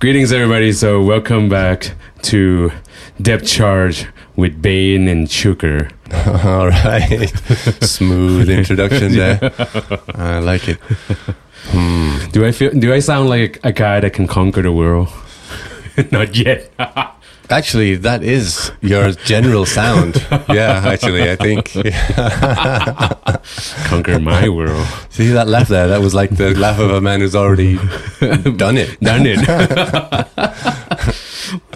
Greetings, everybody. So, welcome back to Depth Charge with Bane and Sugar. All right. Smooth introduction there. I like it. Hmm. Do I feel? Do I sound like a guy that can conquer the world? Not yet. Actually, that is your general sound. Yeah, actually, I think. conquer my world. See that laugh there? That was like the laugh of a man who's already done it. Done it.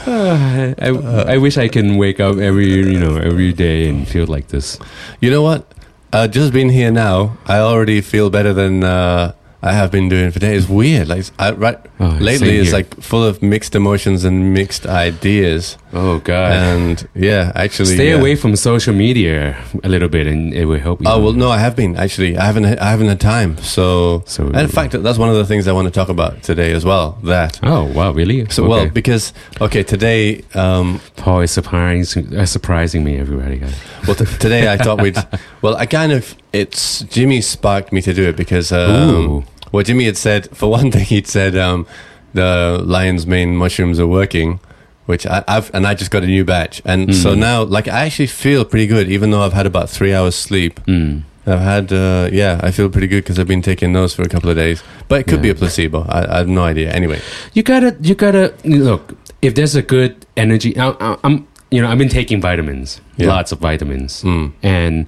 I, I, I wish I can wake up every you know every day and feel like this. You know what? Uh, just being here now, I already feel better than uh, I have been doing for days. It's weird. Like I, right Oh, lately, it's like full of mixed emotions and mixed ideas. Oh God. And yeah, actually, Stay uh, away from social media a little bit, and it will help you. Oh well, no, I have been actually. I haven't. I haven't had time. So, So- in fact, that's one of the things I want to talk about today as well. That Oh wow, really? so Okay. well because okay today. Um, Paul is surprising, uh, surprising me everybody. guys. well, t- today I thought we'd. Well, I kind of. It's Jimmy sparked me to do it because. Um, well, Jimmy had said for one thing he'd said um, the lion's mane mushrooms are working. Which I, I've and I just got a new batch, and Mm. so now like I actually feel pretty good, even though I've had about three hours sleep. Mm. I've had, uh, yeah, I feel pretty good because I've been taking those for a couple of days. But it could be a placebo. I, I have no idea. Anyway, You gotta, you gotta look. If there's a good energy, I, I, I'm, you know, I've been taking vitamins, Yeah. lots of vitamins, Mm. and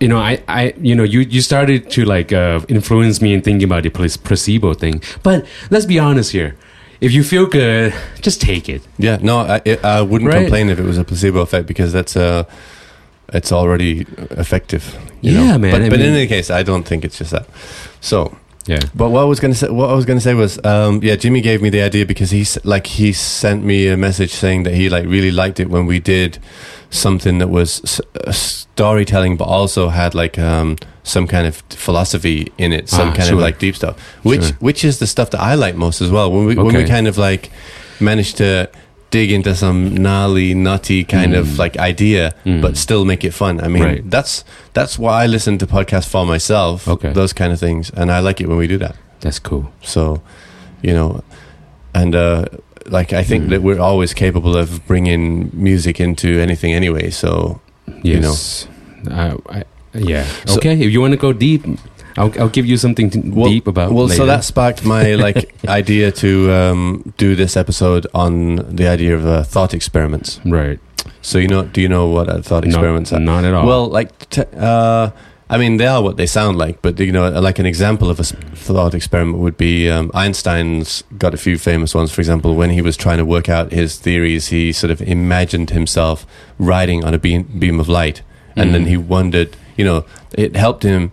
you know, I, I, you know, you, you started to like uh, influence me in thinking about the pla- placebo thing. But let's be honest here. If you feel good, just take it. yeah, no, I, it, I wouldn't Right. complain if it was a placebo effect because that's uh, it's already effective. you Yeah, know. man, But, I but in any case, I don't think it's just that. So, Yeah. but what I was gonna say, what I was gonna say was, um, yeah, Jimmy gave me the idea because he's like he sent me a message saying that he like really liked it when we did something that was s- uh, storytelling, but also had like um, some kind of philosophy in it, some Ah, kind sure. of like deep stuff, which Sure. which is the stuff that I like most as well. When we when we kind of like managed to dig into some gnarly, nutty kind of Mm. like idea, Mm. but still make it fun. I mean, Right. that's that's why I listen to podcasts for myself. Okay. those kind of things, and I like it when we do that. That's cool. So, you know, and uh, like I think Mm. that we're always capable of bringing music into anything anyway. So, You know. I, I, yeah. So- okay. If you want to go deep, I'll, I'll give you something to, well, deep about. well, so that sparked my like idea to um, do this episode on the idea of uh, thought experiments. right. So you know, do you know what uh, thought experiments not, are? Not at all. Well, like, t- uh, I mean, they are what they sound like, but you know, like an example of a thought experiment would be um, Einstein's got a few famous ones. For example, when he was trying to work out his theories, he sort of imagined himself riding on a beam, beam of light, and then Mm. he wondered, you know, it helped him,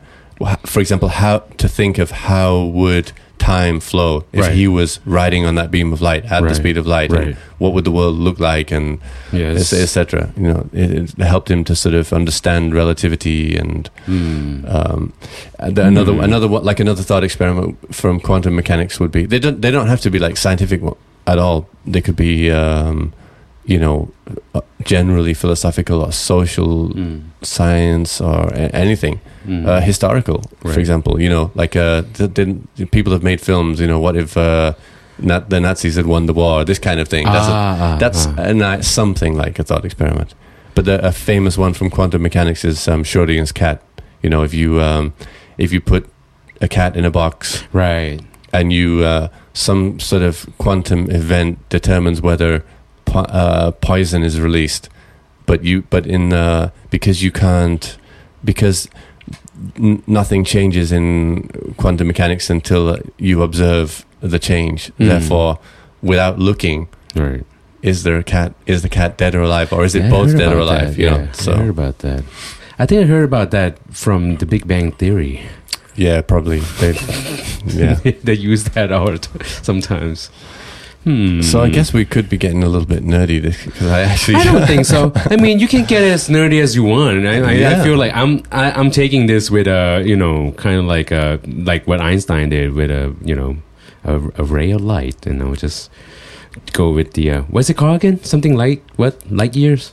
for example, how to think of how would time flow if Right. he was riding on that beam of light at the speed of light and Right. what would the world look like and yes. etc. You know, it, it helped him to sort of understand relativity and Mm. um, another Hmm. another like another thought experiment from quantum mechanics would be they don't they don't have to be like scientific at all. They could be um, you know uh, generally philosophical or social Mm. science or a- anything Mm. uh, historical, Right. for example. You know, like uh, the, people have made films. You know, what if uh, na- the Nazis had won the war? This kind of thing. That's Ah, ah, that's ah. a something like a thought experiment. But the, a famous one from quantum mechanics is um, Schrödinger's cat. You know, if you um, if you put a cat in a box right. and you uh, some sort of quantum event determines whether po- uh, poison is released, but you but in uh, because you can't because n- nothing changes in quantum mechanics until you observe the change. Mm. Therefore, without looking, Right. is there a cat? Is the cat dead or alive, or is it Yeah, both dead or alive? that, You know, yeah, I heard so about that. I think I heard about that from the Big Bang Theory. yeah, probably. They, yeah. they use that out sometimes. Hmm. So I guess we could be getting a little bit nerdy because I actually I don't think so. I mean, you can get as nerdy as you want. I, I, I feel like I'm I, I'm taking this with a you know kind of like a like what Einstein did with a you know a, a ray of light, and I'll just go with the uh, what's it called again? Something like what light years?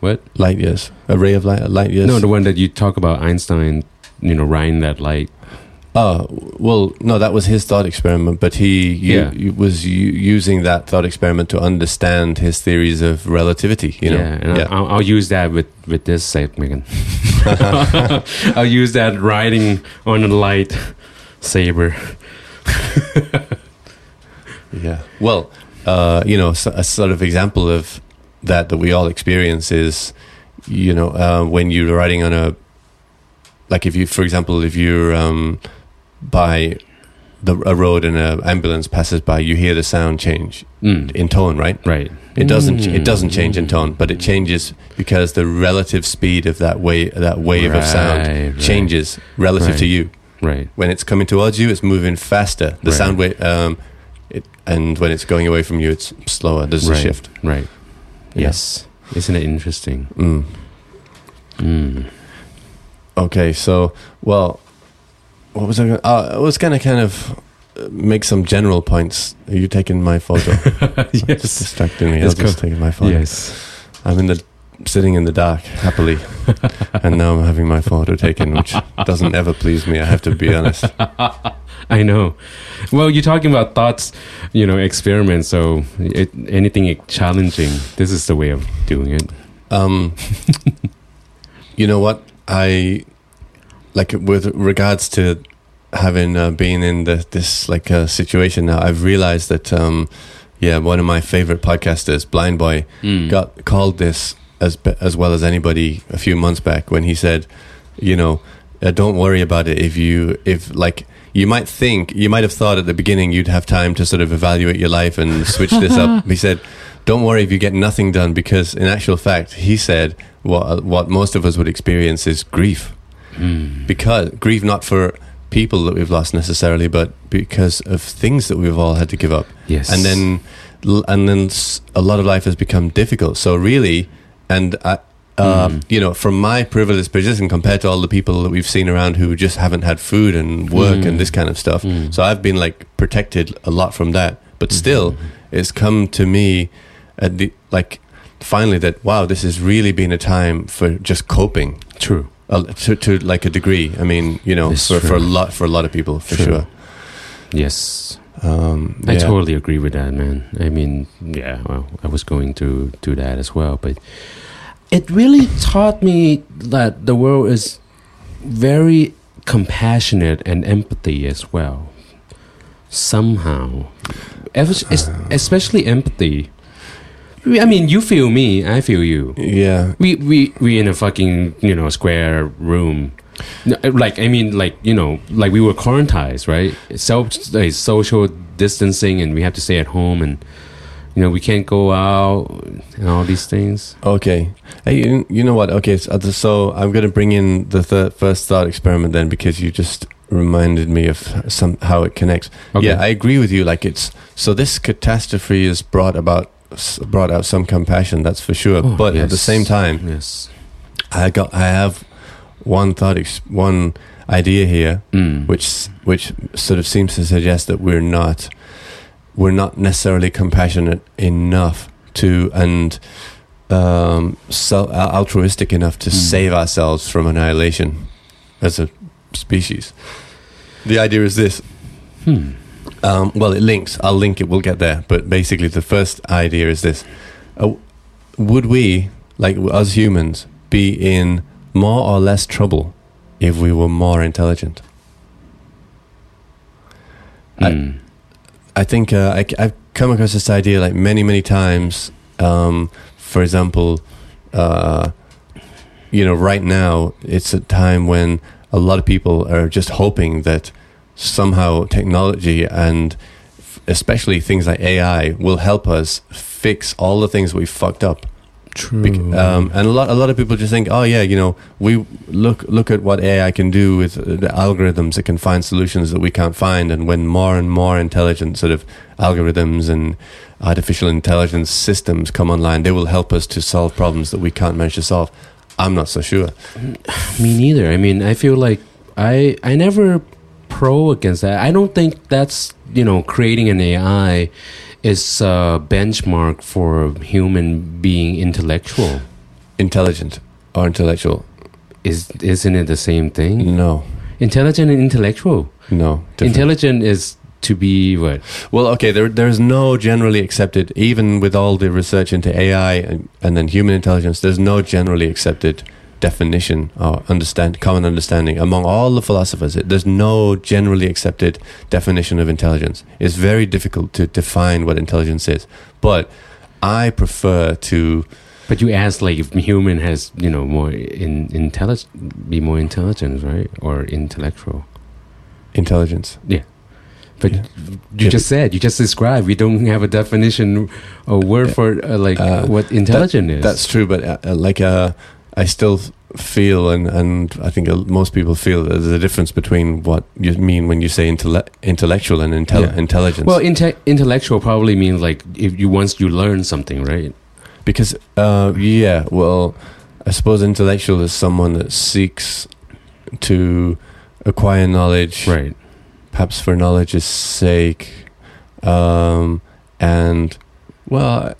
What? Light years. A ray of light. Light years. No, the one that you talk about Einstein. You know, riding that light. Oh well, no, that was his thought experiment, but he Yeah. u- was u- using that thought experiment to understand his theories of relativity. You know, yeah, and I- I'll, I'll use that with with this segment. I'll use that riding on a light saber. yeah. Well, uh, you know, a sort of example of that that we all experience is, you know, uh, when you're riding on a, like if you, for example, if you're um, by the a road and an ambulance passes by, you hear the sound change Mm, in tone, right? right. It doesn't. It Mm. doesn't change in tone, but it changes because the relative speed of that wave, that wave of sound, right. changes relative Right. to you. Right. When it's coming towards you, it's moving faster. The Right. sound wave, um, it, and when it's going away from you, it's slower. There's right. a shift. Right. Yeah. Yes. Isn't it interesting? Mm. Mm. Okay, so well, what was I? Gonna, uh, I was gonna kind of uh, make some general points. Are you taking my photo? Just yes. distracting me. I It's was just taking my photo. Yes. I'm in the sitting in the dark happily, and now I'm having my photo taken, which doesn't ever please me. I have to be honest. I know. Well, you're talking about thoughts, you know, experiments. So it, anything challenging, this is the way of doing it. Um, you know what I like with regards to having uh, been in the, this like uh, situation now. I've realized that um, yeah, one of my favorite podcasters, Blindboy, Mm. got called this as as well as anybody a few months back when he said, you know, uh, don't worry about it if you if like you might think you might have thought at the beginning you'd have time to sort of evaluate your life and switch this up. He said, don't worry if you get nothing done because in actual fact, he said what what most of us would experience is grief Mm. because grieve not for people that we've lost necessarily, but because of things that we've all had to give up Yes. and then and then a lot of life has become difficult. So really, and I, uh, Mm. you know, from my privileged position compared to all the people that we've seen around who just haven't had food and work Mm. and this kind of stuff, Mm. so I've been like protected a lot from that. But still, it's come to me at the like finally that wow, this has really been a time for just coping. True. Uh, to, to like a degree, I mean, you know, It's for, for a lot for a lot of people, for True. sure. Yes. Um, I totally agree with that, man. I mean, yeah, well, I was going to do that as well, but it really taught me that the world is very compassionate and empathy as well. Somehow, es- especially empathy. I mean, you feel me, I feel you. Yeah, We we we in a fucking you know square room. No, Like I mean, like you know, like we were quarantined, right? Self, like, social distancing, and we have to stay at home, and you know, we can't go out, and all these things. Okay. Hey, you, you know what? Okay, so, uh, so I'm going to bring in the third, first thought experiment then because you just reminded me of some how it connects. Okay. Yeah, I agree with you. Like it's so this catastrophe is brought about brought out some compassion. That's for sure. Oh, but at the same time, yes, I got I have one thought, ex- one idea here, mm. which which sort of seems to suggest that we're not we're not necessarily compassionate enough to and um, so altruistic enough to Mm. save ourselves from annihilation as a species. The idea is this. Hmm. Um, well, it links. I'll link it. We'll get there. But basically, the first idea is this: uh, Would we, like us humans, be in more or less trouble if we were more intelligent? I- Mm. I think uh, I, have come across this idea like many, many times. Um, for example, uh, you know, right now it's a time when a lot of people are just hoping that somehow technology and f- especially things like AI will help us fix all the things we fucked up. True. Bec- um, and a lot, a lot of people just think, oh yeah, you know, we look look at what AI can do with uh, the algorithms. It can find solutions that we can't find, and when more and more intelligent sort of algorithms and artificial intelligence systems come online, they will help us to solve problems that we can't manage to solve. I'm not so sure. Me neither. I mean, I feel like I I never pro against that. I don't think that's you know creating an AI is a benchmark for human being intellectual. intelligent or intellectual? Is isn't it the same thing? No, Intelligent and intellectual. no. different. Intelligent is to be what? Well, okay, there, there's no generally accepted, even with all the research into AI and, and then human intelligence, there's no generally accepted definition or understand common understanding among all the philosophers. It, there's no generally accepted definition of intelligence. It's very difficult to define what intelligence is. But I prefer to But you ask like if human has you know more in intelligent, be more intelligent, right, or intellectual. intelligence. Yeah. But Yeah. you just said you just described. We don't have a definition or word for uh, like Uh, what intelligent is. That's true, but uh, uh, like uh, I still feel, and, and I think most people feel that there's a difference between what you mean when you say intelle- intellectual and intel- Yeah. intelligence. well, inte- intellectual probably means like if you once you learn something, right? because uh, yeah, well, I suppose intellectual is someone that seeks to acquire knowledge, Right. perhaps for knowledge's sake, um, and well,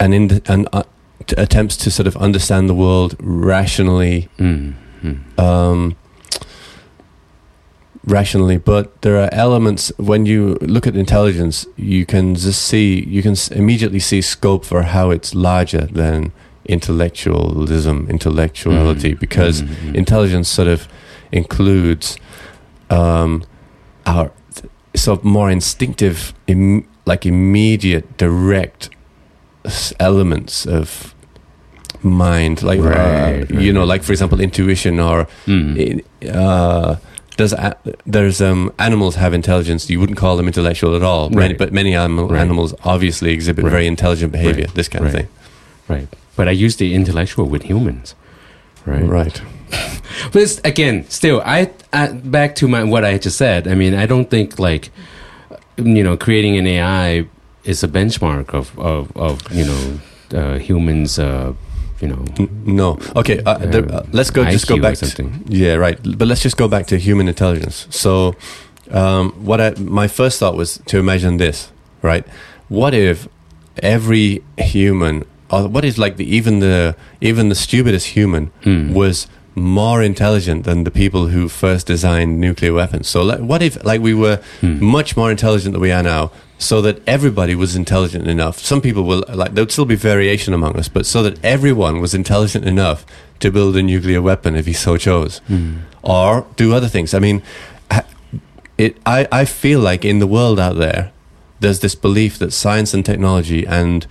and in and uh, t- attempts to sort of understand the world rationally, Mm. Mm. um, rationally. But there are elements when you look at intelligence, you can just see you can s- immediately see scope for how it's larger than intellectualism, intellectuality, Mm. because Mm, mm. intelligence sort of includes um, our sort of more instinctive, Im- like immediate, direct elements of mind, like uh, Right, you know, like for example, intuition or Mm. uh, does a- there's um, animals have intelligence? You wouldn't call them intellectual at all, Right. But many animal, Right. animals obviously exhibit Right. very intelligent behavior. Right. This kind of thing, Right. But I use the intellectual with humans. Right. right? But again, still, I, I back to my what I just said. I mean, I don't think like you know creating an AI is a benchmark of of, of you know uh, humans. Uh, you know, No. Okay. Uh, there, uh, let's go. Just go IQ back. To, yeah. Right. But let's just go back to human intelligence. So, um, what I, my first thought was to imagine this. Right. What if every human, or what if like the even the even the stupidest human Hmm. was more intelligent than the people who first designed nuclear weapons. So, like, what if like we were Hmm. much more intelligent than we are now, so that everybody was intelligent enough. Some people will like there would still be variation among us, but so that everyone was intelligent enough to build a nuclear weapon if he so chose, Hmm. or do other things. I mean, it. I I feel like in the world out there, there's this belief that science and technology and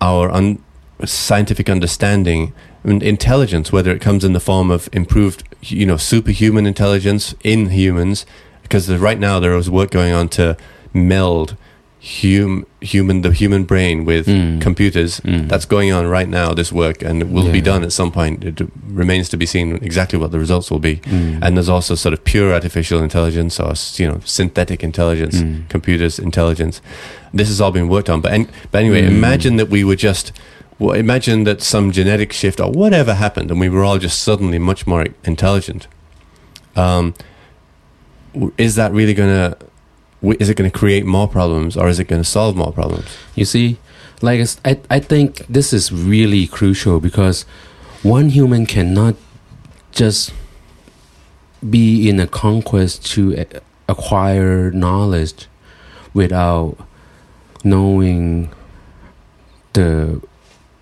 our un- scientific understanding and intelligence, whether it comes in the form of improved, you know, superhuman intelligence in humans, because right now there is work going on to meld hum, human the human brain with Mm. computers. Mm. That's going on right now. This work and it will be done at some point. It remains to be seen exactly what the results will be. Mm. And there's also sort of pure artificial intelligence or you know synthetic intelligence, Mm. computers intelligence. This has all been worked on. But an but anyway, Mm. imagine that we were just well, imagine that some genetic shift or whatever happened, and we were all just suddenly much more intelligent. Um, is that really gonna? Is it going to create more problems, or is it going to solve more problems? You see, like I, I think this is really crucial because one human cannot just be in a conquest to acquire knowledge without knowing the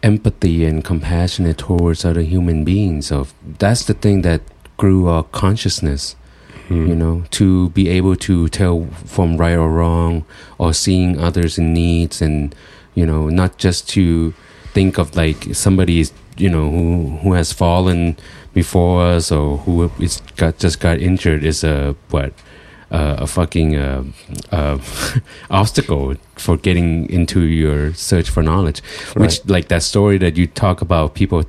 empathy and compassionate towards other human beings. So that's the thing that grew our consciousness Hmm. you know to be able to tell from right or wrong or seeing others in needs and you know not just to think of like somebody is you know who who has fallen before us or who is got just got injured is a what uh, a fucking uh, uh, obstacle for getting into your search for knowledge. Which like that story that you talk about people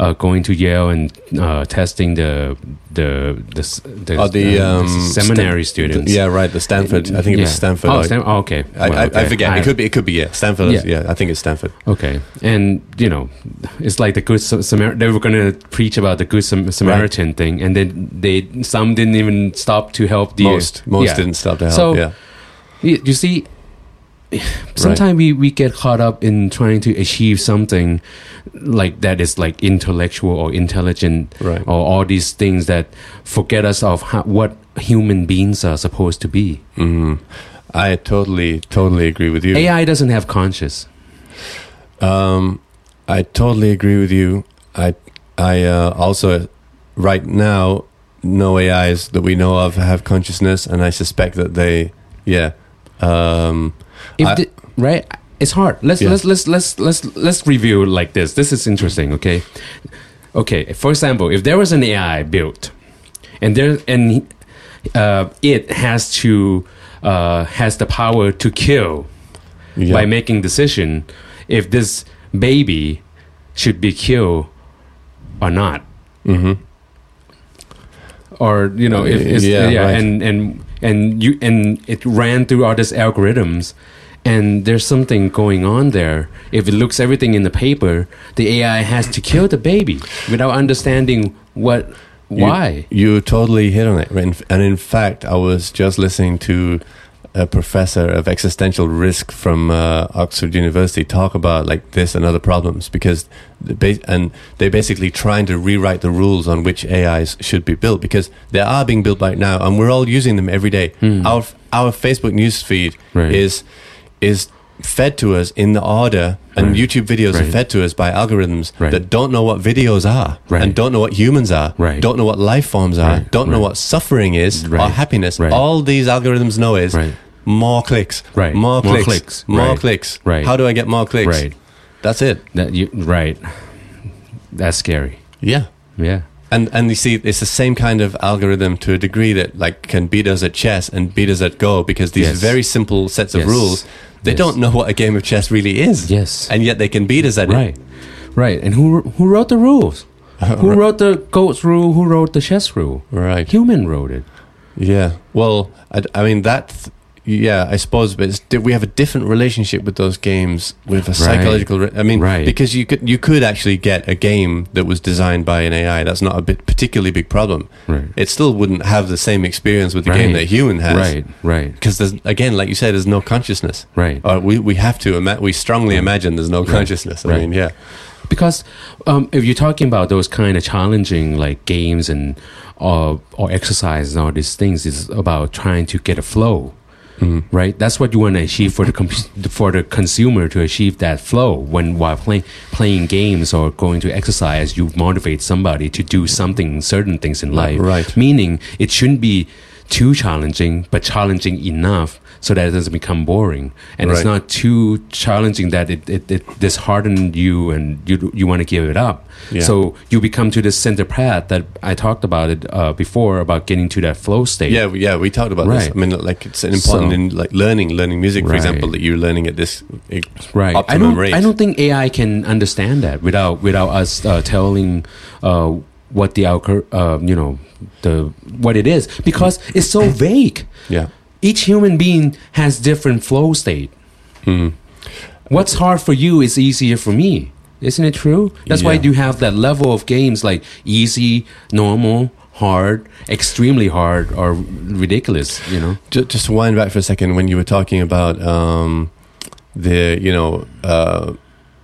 uh, going to Yale and uh, testing the the the, the, Oh, the, uh, um, seminary Stan- students. Yeah, right. The Stanford. I think it was Yeah. Stanford. Oh, Stan- oh, okay. I, Well, I, I okay. forget. I- it could be. It could be. Yeah, Stanford. is- Yeah. Yeah, I think it's Stanford. Okay, and you know, it's like the good Sa- Samar- They were going to preach about the good Sam- Samaritan thing, and then they some didn't even stop to help the most most yeah. didn't stop to help. So- yeah. You see, sometimes we, we get caught up in trying to achieve something like that is like intellectual or intelligent Right. or all these things that forget us of how, what human beings are supposed to be. Mm. I totally, totally agree with you. AI doesn't have conscious. Um, I totally agree with you. I, I uh, also, right now, no AIs that we know of have consciousness, and I suspect that they, yeah. Um, If I- the- right, it's hard. Let's Yeah. let's let's let's let's let's review like this. This is interesting. Okay, okay. For example, if there was an AI built, and there and uh, it has to uh, has the power to kill yeah. by making decision if this baby should be killed or not mm-hmm. or you know if it's, Yeah, yeah, right. and and and you and it ran through all these algorithms. And there's something going on there. If it looks everything in the paper the ai has to kill the baby without understanding what why. You, you totally hit on it. And and in fact, I was just listening to a professor of existential risk from uh, Oxford University talk about like this and other problems because the ba- and they're basically trying to rewrite the rules on which AIs should be built because they are being built right now and we're all using them every day. Hmm. Our our Facebook news feed Right. is is fed to us in the order and Right. YouTube videos are fed to us by algorithms Right. that don't know what videos are Right. and don't know what humans are Right. don't know what life forms are Right, don't know what suffering is or happiness. Right. all these algorithms know is Right. more clicks Right, more more clicks clicks, more right, clicks. Right. how do i get more clicks? Right. That's it. That you right. That's scary. Yeah. Yeah and and you see it's the same kind of algorithm to a degree that like can beat us at chess and beat us at go because these Yes. very simple sets of Yes. rules they Yes. don't know what a game of chess really is yes and yet they can beat us at it. right right and who who wrote the rules who wrote the goats rule who wrote the chess rule right human wrote it Yeah. Well, I, I mean that. Yeah, I suppose, but it's, we have a different relationship with those games with a psychological. Re- I mean, Right. because you could you could actually get a game that was designed by an AI. That's not a bit particularly big problem. right It still wouldn't have the same experience with the game that a human has. right right Because there's again, like you said, there's no consciousness. right Or we we have to ima- we strongly imagine there's no Right. consciousness. I mean, yeah. because um, if you're talking about those kind of challenging like games and uh, or exercise and all these things is about trying to get a flow Mhm. right that's what you want to achieve for the for the consumer to achieve that flow when while playing playing games or going to exercise you motivate somebody to do something certain things in life Right. meaning it shouldn't be too challenging but challenging enough so that it doesn't become boring and it's not too challenging that it, it, it disheartened you and you you want to give it up Yeah. so you become to this center path that i talked about it uh, before about getting to that flow state Yeah, yeah, we talked about this. I mean, like it's an important So- in like learning, learning music, for Right. example, that you're learning at this right i optimum don't rate. i don't think ai can understand that without without us uh, telling uh, what the algor- uh, you know the what it is because it's so vague Yeah. Each human being has different flow state. Mhm. what's hard for you is easier for me. Isn't it true? That's why you have that level of games like easy normal hard extremely hard or ridiculous you know? Just, just to wind back for a second, when you were talking about um, the, you know, uh,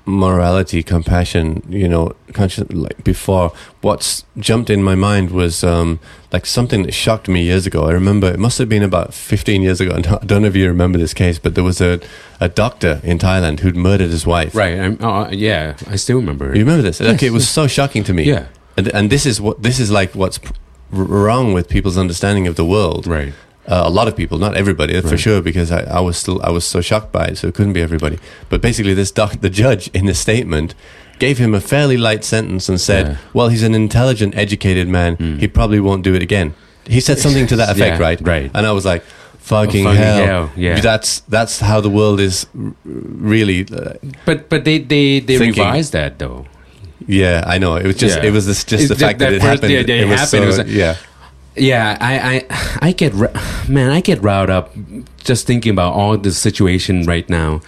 morality, compassion, you know, conscious, like before, what's jumped in my mind was um, like something that shocked me years ago. I remember it must have been about 15 years ago. I don't know if you remember this case, but there was a, a doctor in Thailand who'd murdered his wife. right I'm, uh, yeah i still remember It. You remember this? Yes, okay, it was yes. so shocking to me. yeah And, and this is what this is like. What's wrong with people's understanding of the world? right Uh, a lot of people, not everybody, for sure, because I, I was still I was so shocked by it, so it couldn't be everybody. But basically, this doc, the judge in his statement gave him a fairly light sentence and said, Yeah. "Well, he's an intelligent, educated man. Mm. He probably won't do it again." He said something to that effect, Yeah, right? right. And I was like, "Fucking, fucking hell. hell, yeah. That's that's how the world is r- really." Uh, but but they they they Thinking. revised that though yeah, I know. It was just Yeah. it was this, just It's the fact that, that it happened. yeah, it was happened, it was like- yeah. Yeah, I, I, I get, man, I get riled up just thinking about all the situation right now.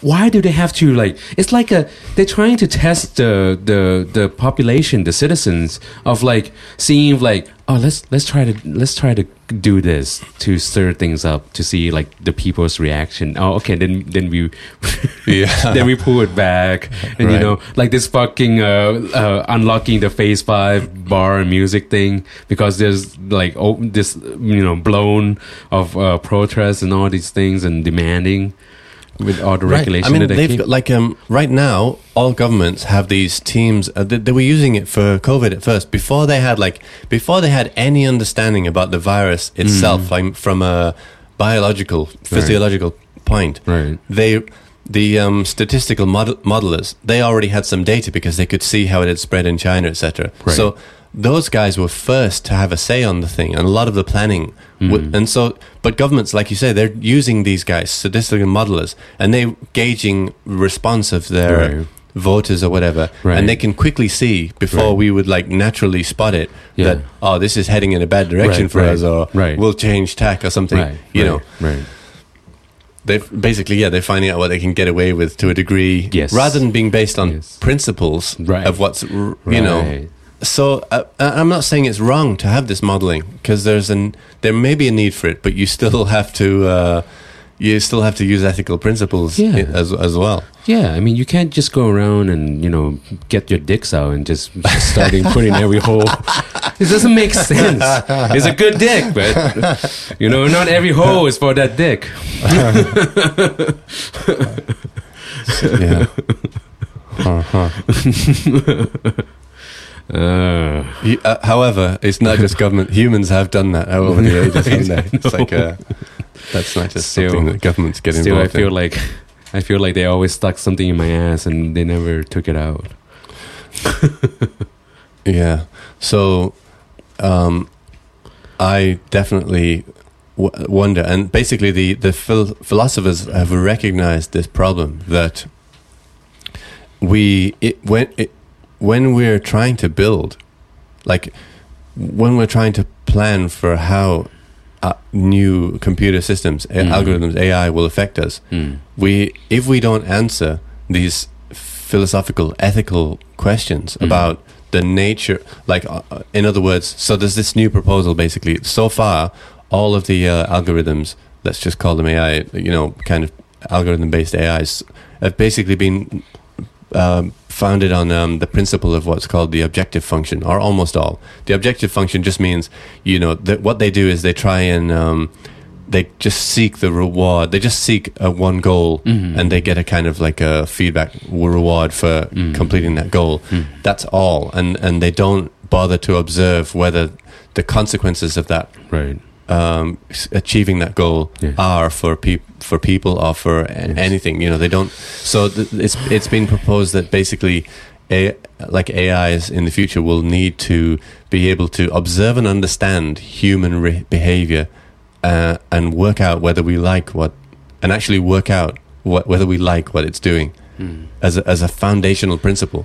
Why do they have to like? It's like a they're trying to test the the the population, the citizens of like seeing like oh let's let's try to let's try to do this to stir things up to see like the people's reaction oh okay then then we Yeah. then we pull it back and you know like this fucking uh, uh unlocking the phase five bar and music thing because there's like oh this you know blown of uh protests and all these things and demanding with all the Right. regulation I mean, that they they've got, like um, right now, all governments have these teams. Uh, they, they were using it for COVID at first. Before they had like before they had any understanding about the virus itself, like from a biological, physiological point. right They the um, statistical model, modelers they already had some data because they could see how it had spread in China, etc. Right. So those guys were first to have a say on the thing, and a lot of the planning. Mm. and so, but governments, like you say, they're using these guys, statistical modelers, and they're gauging response of their Right. voters or whatever, Right. and they can quickly see before Right. we would like naturally spot it Yeah. that oh, this is heading in a bad direction for us, or right. we'll change tack or something. right you know, right they basically yeah they're finding out what they can get away with to a degree Yes. rather than being based on Yes. principles Right. of what's r- you know Right. So uh, i'm not saying it's wrong to have this modeling because there's an there may be a need for it but you still have to uh, you still have to use ethical principles Yeah. as as well Yeah, I mean, you can't just go around and you know get your dicks out and just starting putting every hole. It doesn't make sense. It's a good dick, but you know, not every hole is for that dick. yeah uh-huh. Uh, You- uh, however it's not just government. Humans have done that over the ages haven't they? It's like uh, that's not just Still- something that governments get still, I feel in. like I feel like they always stuck something in my ass and they never took it out. Yeah. So, um, I definitely w- wonder, and basically, the the phil- philosophers have recognized this problem that we it, when it, when we're trying to build, like when we're trying to plan for how uh, new computer systems, Mhm. algorithms, AI will affect us, Hmm. we if we don't answer these philosophical ethical questions Mhm. about the nature like uh, uh, in other words so there's this new proposal basically so far all of the uh, algorithms let's just call them ai you know kind of algorithm based ais have basically been um, founded on um, the principle of what's called the objective function or almost all the objective function just means you know that what they do is they try and um, they just seek the reward. They just seek a one goal, Mhm. and they get a kind of like a feedback reward for Mhm. completing that goal. Hmm. That's all, and and they don't bother to observe whether the consequences of that Right. Um, achieving that goal Yeah. are for peop for people or for Yes. anything. You know, they don't. So th- it's it's been proposed that basically, a, like AIs in the future will need to be able to observe and understand human re- behavior uh, and work out whether we like what, and actually work out what, whether we like what it's doing Hmm. as a, as a foundational principle.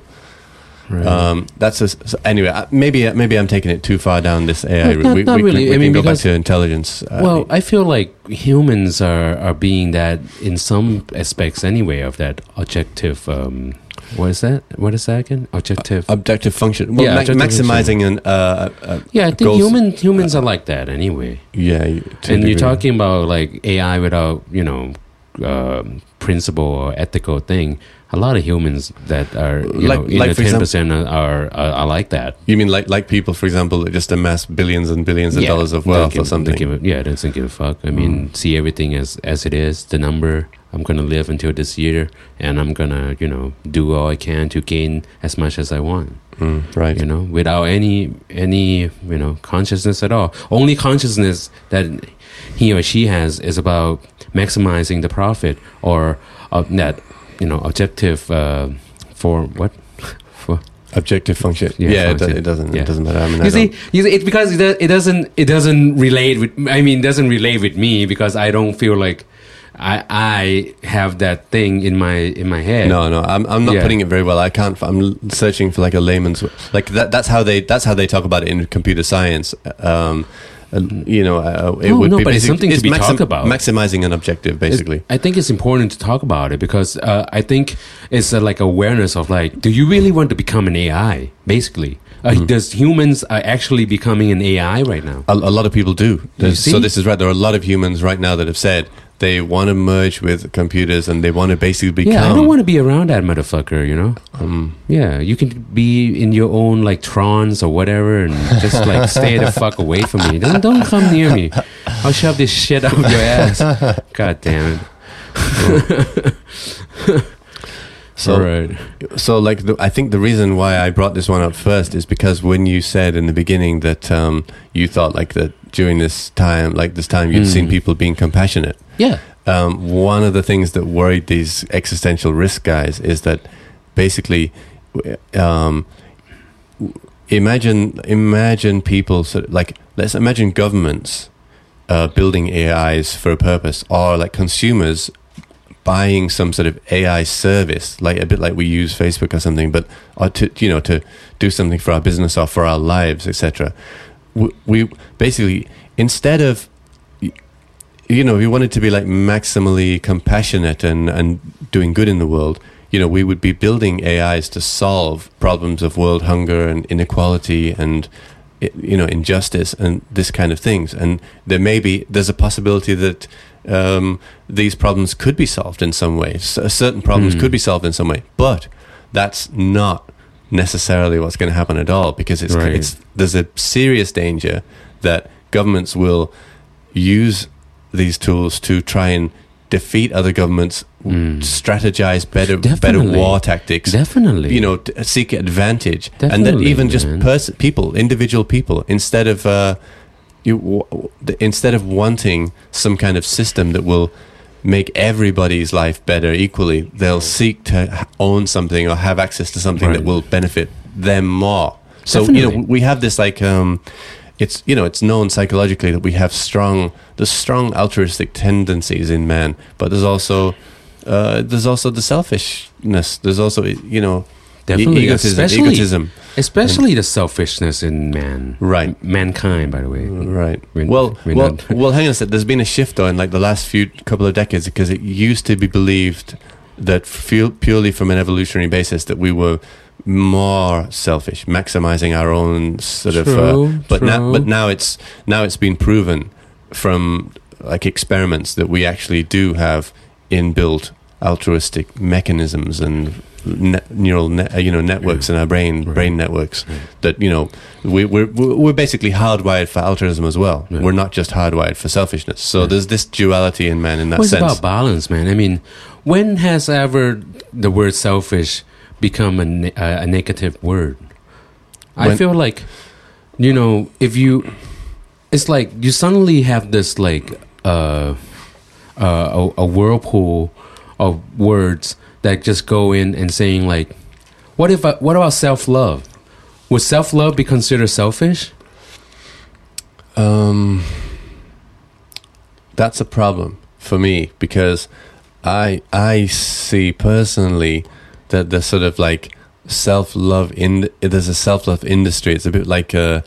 Right. Um, that's a, so anyway. uh, Maybe maybe I'm taking it too far down this AI. No, not- we, not we really. Can, we I mean, go back because- to intelligence. Uh, well, I feel like humans are, are being that in some aspects anyway of that objective. Um, what is that? What is that again? Objective. objective function. Well, Yeah, ma- objective maximizing an. Uh, uh, yeah, I think goals- human humans are like that anyway. yeah, and you're talking about like AI without you know um, principle or ethical thing. A lot of humans that are you Like- know like, ten percent are, are are like that. You mean like like people, for example, that just amass billions and billions of Yeah, dollars of wealth give- or something? give yeah, doesn't give a fuck. I mean, see everything as as it is. The number. I'm gonna live until this year, and I'm gonna you know do all I can to gain as much as I want. Mm, right. you know without any any you know consciousness at all only consciousness that he or she has is about maximizing the profit or uh, that you know objective uh, for what for Objective function. Yeah, Yeah, it, do- function. it doesn't. Yeah. It doesn't matter. I mean, I you see, you see it because it, do- it doesn't it doesn't relate with I mean it doesn't relate with me because I don't feel like I I have that thing in my in my head No, no, I'm, I'm not Yeah. putting it very well. I can't. I'm searching for like a layman's like that. That's how they. That's how they talk about it in computer science. Um, uh, you know, uh, it No, would no, be but it's something to be talked about. Maximizing an objective, It's- basically. I think it's important to talk about it because uh, I think it's uh, like awareness of like, do you really want to become an AI? Basically, Uh, Mhm. Does humans are actually becoming an AI right now? A, a lot of people do. So this is right. There are a lot of humans right now that have said they want to merge with computers and they want to basically become. yeah, I don't want to be around that motherfucker. You know? Um, Yeah, you can be in your own like trons or whatever, and just like stay the fuck away from me. Don't don't come near me. I'll shove this shit out of your ass. God damn it! so All right. so like the, I think the reason why I brought this one up first is because when you said in the beginning that um, you thought like that during this time, like this time, you'd Mm. seen people being compassionate. Yeah. um, one of the things that worried these existential risk guys is that basically um, imagine imagine people sort of like let's imagine governments uh, building AIs for a purpose or like consumers buying some sort of AI service like a bit like we use Facebook or something but or to you know to do something for our business or for our lives etc we, we basically instead of you know, we wanted to be like maximally compassionate and, and doing good in the world, you know, we would be building AIs to solve problems of world hunger and inequality and, you know, injustice and this kind of things. And there may be, there's a possibility that um, these problems could be solved in some way. S- certain problems Hmm. could be solved in some way. But that's not necessarily what's going to happen at all because it's, Right. it's there's a serious danger that governments will use these tools to try and defeat other governments, Mm. strategize better better war tactics. Definitely. You know, t- seek advantage, and that Definitely, even just pers- people, individual people, instead of uh, you, w- instead of wanting some kind of system that will make everybody's life better equally, they'll seek to own something or have access to something that will benefit them more. So you know, we have this like um, it's you know it's known psychologically that we have strong there's strong altruistic tendencies in man, but there's also uh, there's also the selfishness. There's also you know Definitely, egotism, especially- egotism. especially the selfishness in man, Right. mankind. By the way, Right. We're- well, we're well, not- well. Hang on a sec. There's been a shift though in like the last few couple of decades because it used to be believed that fu- purely from an evolutionary basis that we were more selfish, maximizing our own sort of. Uh, True, but now, but now it's now it's been proven from like experiments that we actually do have inbuilt altruistic mechanisms and ne- neural net, uh, you know networks in our brain Right. brain networks Right. that you know we, we're we're basically hardwired for altruism as well. Yeah. We're not just hardwired for selfishness. So Yeah. there's this duality in man in that Well, it's sense. about balance, man. I mean, when has ever the word selfish become a, ne- a, negative word? I feel like, you know, if you, it's like you suddenly have this like uh, uh, a, a whirlpool of words that just go in and saying like, what if I, what about self love? Would self love be considered selfish? Um, that's a problem for me because I I see personally that the sort of like self love in there's a self love industry. It's a bit like a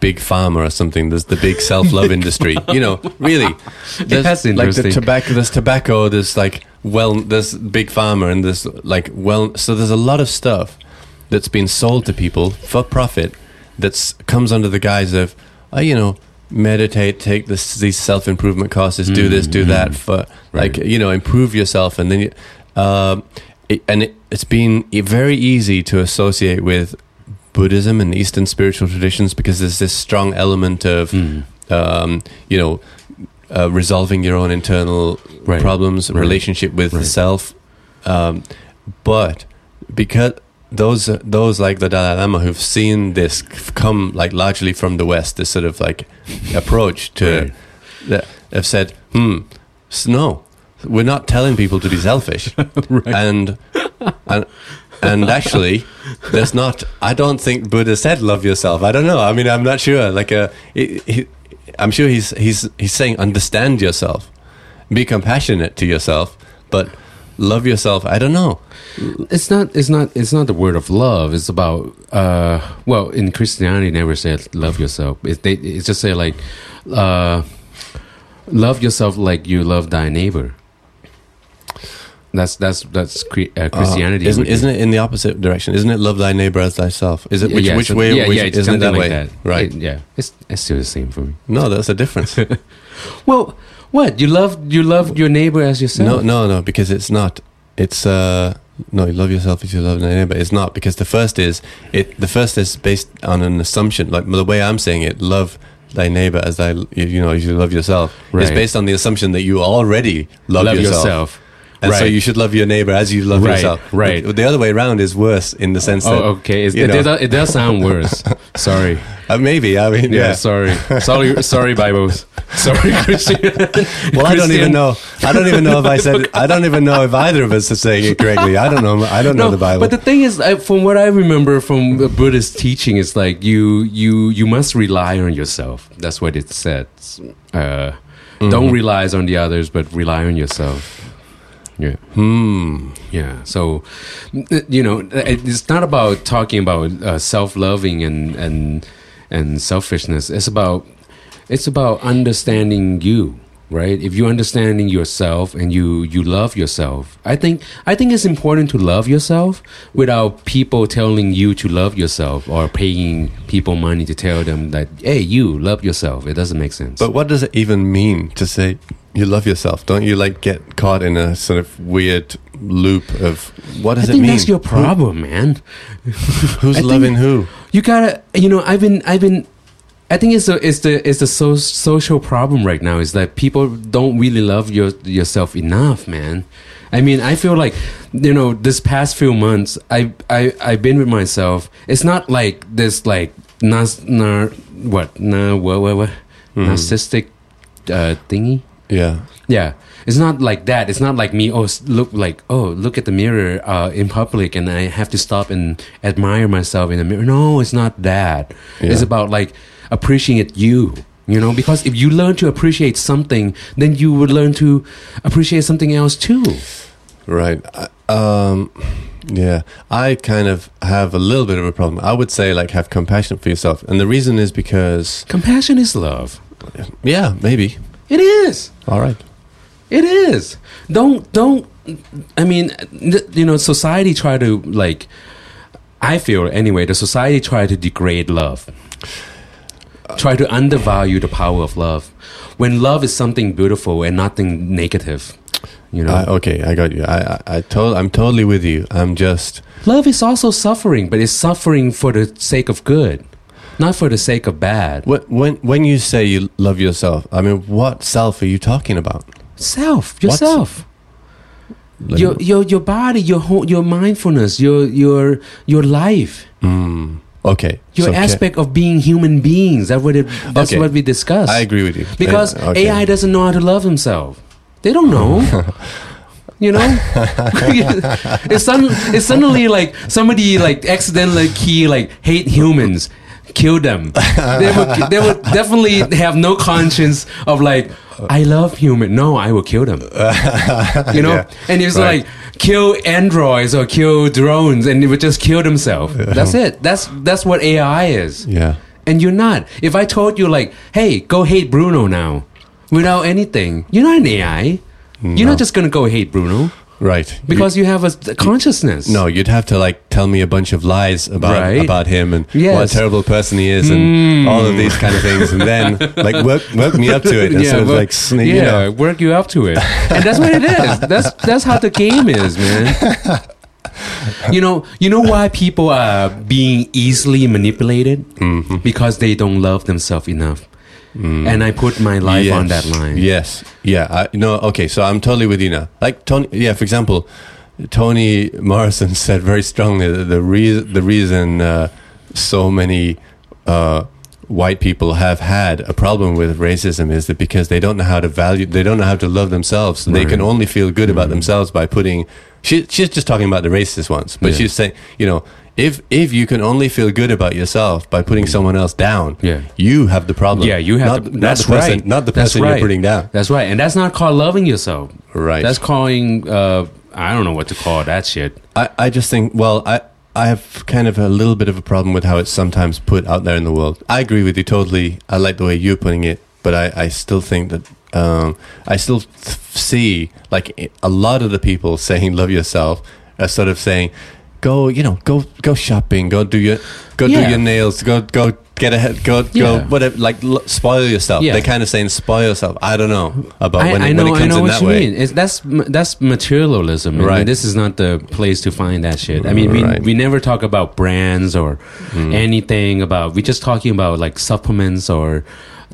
big pharma or something. There's the big self love industry. You know, really. There's, That's Like the tobacco. There's tobacco. There's like well. There's big pharma and there's like well. So there's a lot of stuff that's been sold to people for profit that comes under the guise of, uh, you know, meditate, take this these self improvement courses, do this, do that Mm, for like you know improve yourself, and then you, um, it, and it, it's been very easy to associate with Buddhism and Eastern spiritual traditions because there's this strong element of Mm. um, you know uh, resolving your own internal Right. problems, Right. relationship with the Right. self, um, but because those those like the Dalai Lama who've seen this come like largely from the West, this sort of like approach to that have said, hmm, no, we're not telling people to be selfish, and and and actually, there's not. I don't think Buddha said love yourself. I don't know. I mean, I'm not sure. Like a, he, he, I'm sure he's he's he's saying understand yourself, be compassionate to yourself, but love yourself. I don't know. it's not it's not it's not the word of love it's about uh well in christianity never said love yourself it, they it's just say like uh love yourself like you love thy neighbor That's that's that's cre- uh, Christianity. Uh, isn't isn't it in the opposite direction? Isn't it love thy neighbor as thyself? Is it which Yeah, which so- way? Yeah, which, yeah, isn't it that like way? that. Right. It- yeah, it's it's still the same for me. no, that's a difference. Well, what you love you love your neighbor as yourself. no, no, no, because it's not. It's uh no, you love yourself as you love thy neighbor. It's not because the first is it. The first is based on an assumption. Like the way I'm saying it, love thy neighbor as thy you know as you love yourself. It's based on the assumption that you already love, love yourself. yourself. And so you should love your neighbor as you love Right, yourself. right. The other way around is worse in the sense that Oh, okay. You it, does, it does sound worse. sorry. uh, maybe I mean Yeah, yeah. sorry. Sorry, sorry, Bibles. Sorry, Christian. Well, I don't even know. I don't even know if I said. I don't even know if either of us are saying it correctly. I don't know. I don't know the Bible. But the thing is, I, from what I remember from the Buddhist teaching, it's like you you you must rely on yourself. That's what it says. Uh, Mm-hmm. Don't rely on the others, but rely on yourself. Yeah, hmm. yeah. So, you know, it's not about talking about uh, self-loving and and and selfishness. It's about it's about understanding you right if you're understanding yourself and you you love yourself i think i think it's important to love yourself without people telling you to love yourself or paying people money to tell them that hey you love yourself it doesn't make sense But what does it even mean to say you love yourself? Don't you like get caught in a sort of weird loop of what i does it mean? that's your problem man who's I loving who? you gotta you know i've been i've been i think it's the it's the it's the so, social problem right now is that people don't really love your yourself enough man i mean i feel like you know this past few months i i i've been with myself it's not like this like nas nar what na what what, what Mhm. narcissistic uh thingy Yeah. yeah, it's not like that. It's not like me. Oh, look like oh, look at the mirror uh, in public, and I have to stop and admire myself in the mirror. No, it's not that. It's about like appreciate you. You know, because if you learn to appreciate something, then you would learn to appreciate something else too. Right. Um, yeah. I kind of have a little bit of a problem. I would say like have compassion for yourself, and the reason is because Compassion is love. yeah, maybe. It is. All right. It is. Don't don't. I mean, you know, society try to like. I feel anyway. The society try to degrade love. Try to undervalue the power of love, when love is something beautiful and nothing negative. You know, I, okay, I got you. I, I, I told, I'm totally with you. I'm just, love is also suffering, but it's suffering for the sake of good, not for the sake of bad. when, when, when you say you love yourself, I mean, what self are you talking about? Self, yourself. Like, your your your body, your whole, your mindfulness, your your your life. mm, okay. your so aspect of being human beings. That's what it, that's Okay. what we discussed. I agree with you. Because Uh, okay. AI doesn't know how to love himself. They don't know. you know, it's, sudden, it's suddenly like somebody like accidentally key like hate humans, kill them. they would they would definitely have no conscience of like I love human. No, I will kill them. You know, Yeah, and it's right. like kill androids or kill drones, and they would just kill themselves. That's it. That's that's what AI is. Yeah. And you're not. If I told you like, hey, go hate Bruno now, without anything, you're not an AI. You're not just gonna go hate Bruno Right. because you have a consciousness. No, you'd have to like tell me a bunch of lies about Right. about him and what a terrible person he is and all of these kind of things, and then like work work me up to it instead of like yeah, you know. work you up to it, and that's what it is. That's that's how the game is, man. You know, you know why people are being easily manipulated Mm-hmm. because they don't love themselves enough, and I put my life on that line. Yes. Yeah. I, no. Okay. So I'm totally with you now. Like Toni. Yeah. For example, Toni Morrison said very strongly that the reason the reason uh, so many uh, white people have had a problem with racism is that because they don't know how to value, they don't know how to love themselves. So They can only feel good about themselves by putting. She, she's just talking about the racist ones, but Yeah. she's saying, you know, if if you can only feel good about yourself by putting someone else down, Yeah. you have the problem. Yeah, you have Not, to- not that's the person, right. Not the That's person right. you're putting down. That's right, and that's not called loving yourself. Right. That's calling. Uh, I don't know what to call that shit. I, I just think, well, I, I have kind of a little bit of a problem with how it's sometimes put out there in the world. I agree with you totally. I like the way you're putting it, but I, I still think that um, I still th- see like a lot of the people saying "love yourself" are sort of saying, "Go, you know, go go shopping, go do your go Yeah. do your nails, go go get ahead, go go whatever, like l- spoil yourself." Yeah. They're kind of saying "spoil yourself." I don't know about I, when, I it, know, when it I comes know in what that you way. mean. It's, that's that's materialism. and Right. this is not the place to find that shit. I mean, we, Right. we never talk about brands or mm. anything about. We're just talking about like supplements or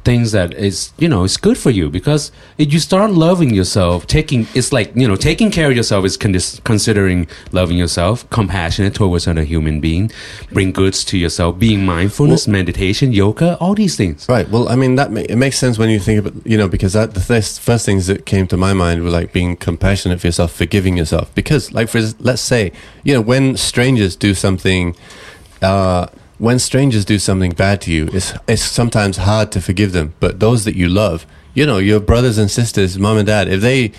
things that is you know it's good for you because if you start loving yourself taking it's like you know taking care of yourself is con- considering loving yourself compassionate towards another human being bring goods to yourself being mindfulness meditation yoga all these things Right. Well, I mean, that ma- it makes sense when you think about, you know, because that the first, first things that came to my mind were like being compassionate for yourself, forgiving yourself. Because, like, for let's say, you know, when strangers do something, uh, when strangers do something bad to you, it's it's sometimes hard to forgive them. But those that you love, you know, your brothers and sisters, mom and dad, if they,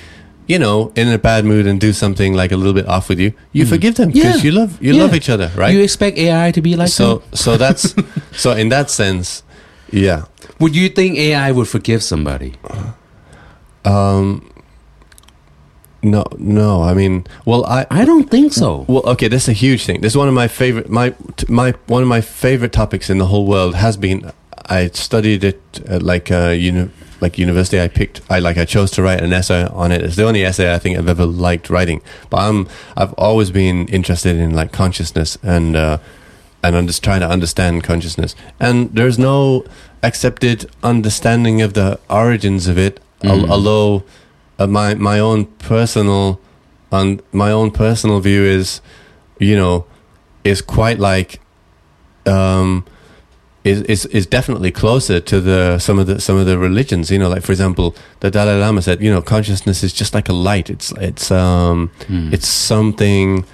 you know, in a bad mood and do something like a little bit off with you, you forgive them because Yeah. you love you Yeah. love each other, right? you expect ai to be like so that? so that's so in that sense, yeah. would you think ai would forgive somebody Um, no, no. I mean, well, I, I don't think so. well, okay. This is a huge thing. This is one of my favorite. My, my, one of my favorite topics in the whole world has been. I studied it at like uh, uni- like university. I picked. I like. I chose to write an essay on it. It's the only essay I think I've ever liked writing. But I'm. I've always been interested in like consciousness and uh, and I'm just trying to understand consciousness. And there's no accepted understanding of the origins of it. al- Mm. although uh, my my own personal on my own personal view is you know is quite like um is, is is definitely closer to the some of the some of the religions you know like for example the Dalai Lama said you know consciousness is just like a light it's it's um Hmm. it's something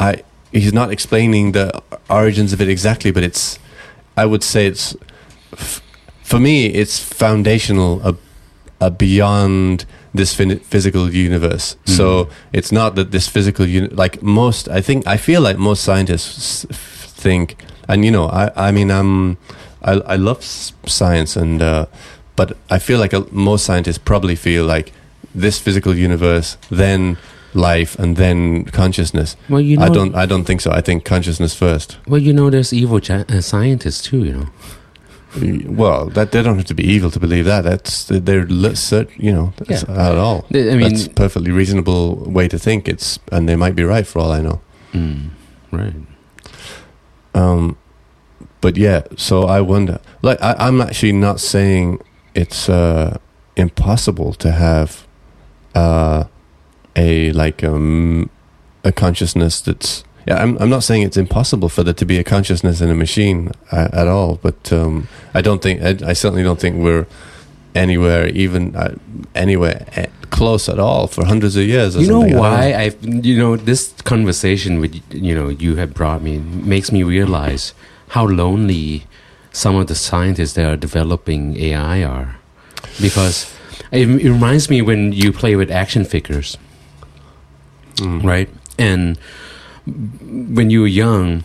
I he's not explaining the origins of it exactly but it's I would say it's f- for me it's foundational uh, uh, beyond this physical universe so it's not that this physical uni- like most I think I feel like most scientists f- think and you know I I mean I'm I I love science and uh, but I feel like most scientists probably feel like this physical universe then life and then consciousness well, you know, I don't I don't think so I think consciousness first Well, you know, there's evil gi- uh, scientists too. You know. Well that they don't have to be evil to believe that that's they're li- cert, you know that's Yeah. not at all I mean, that's a perfectly reasonable way to think it's and they might be right for all I know mm, right. Um, but yeah, so I wonder. Like, I, I'm actually not saying it's uh, impossible to have uh, a like um, a consciousness that's. Yeah, I'm. I'm not saying it's impossible for there to be a consciousness in a machine uh, at all. But um, I don't think. I, I certainly don't think we're anywhere even uh, anywhere eh, close at all for hundreds of years. You know something. I don't why I? You know, this conversation with you know you have brought me makes me realize how lonely some of the scientists that are developing AI are, because it, it reminds me when you play with action figures. Mm. right? And when you were young,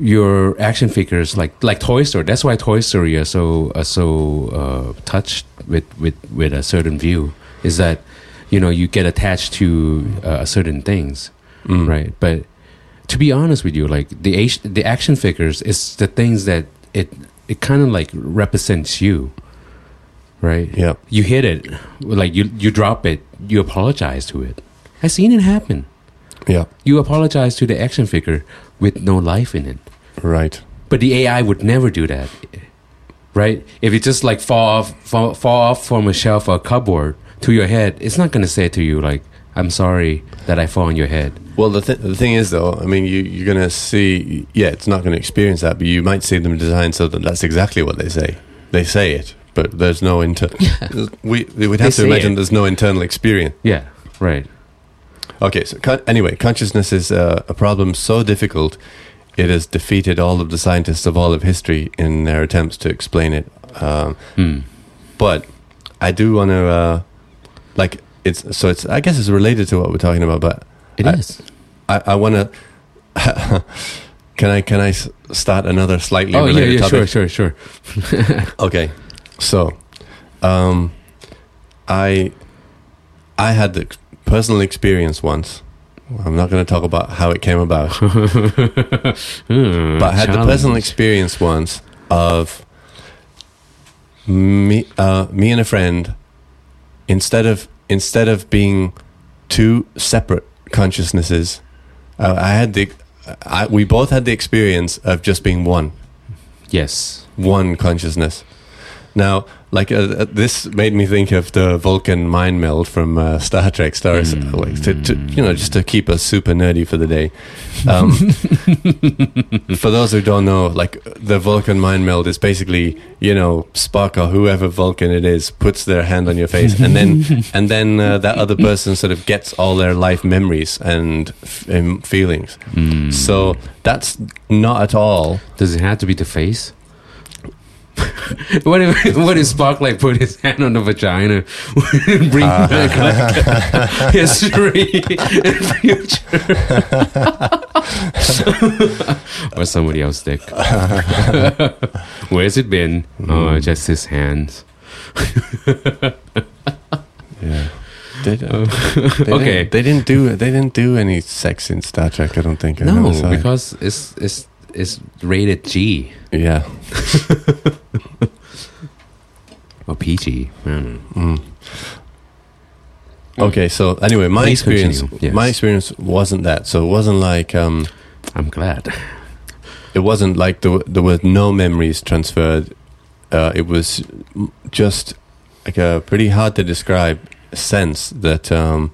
your action figures like like Toy Story. That's why Toy Story are so are so uh, touched with, with with a certain view. Is that you know you get attached to uh, certain things, Mm. right? But to be honest with you, like the the action figures is the things that it it kind of like represents you, right? Yeah. you hit it like you you drop it you apologize to it I've seen it happen Yeah. you apologize to the action figure with no life in it Right. but the ai would never do that right if it just like fall off fall, fall off from a shelf or a cupboard to your head it's not going to say to you like i'm sorry that i fall on your head Well, the, th- the thing is, though, I mean, you, you're going to see, yeah, it's not going to experience that, but you might see them designed so that that's exactly what they say. They say it, but there's no inter. We, we would They have to imagine it. there's no internal experience. yeah right Okay, so con- anyway, consciousness is uh, a problem so difficult, it has defeated all of the scientists of all of history in their attempts to explain it. Um, Hmm. but I do want to, uh, like, it's so it's. I guess it's related to what we're talking about, but It is. I- I, I want to. can I can I start another slightly oh yeah related yeah topic? sure sure sure Okay, so um, I I had the personal experience once. I'm not going to talk about how it came about, Hmm, but I had the personal experience once of me uh, me and a friend instead of instead of being two separate consciousnesses, uh, I had the I, we both had the experience of just being one Yes. one consciousness. Now, like uh, uh, this made me think of the Vulcan mind meld from uh, Star Trek. Star, Mm. like, to, to, you know, just to keep us super nerdy for the day. Um, for those who don't know, like the Vulcan mind meld is basically, you know, Spock or whoever Vulcan it is puts their hand on your face, and then and then uh, that other person sort of gets all their life memories and f- um, feelings. Mm. So that's not at all Does it have to be the face? what if what if Spock like put his hand on the vagina and bring Uh. back like history and future? or somebody else's dick. Where's it been? Oh, just his hands. Yeah. They, uh, they Okay. Didn't, they didn't do they didn't do any sex in Star Trek. I don't think. I No, never saw it. because it's it's it's rated G yeah. or PG. Know. Mm. Okay, so anyway, my Please experience continue, yes. my experience wasn't that. So it wasn't like um I'm glad. it wasn't like there, were- there were no memories transferred. Uh, it was just like a pretty hard to describe sense that um,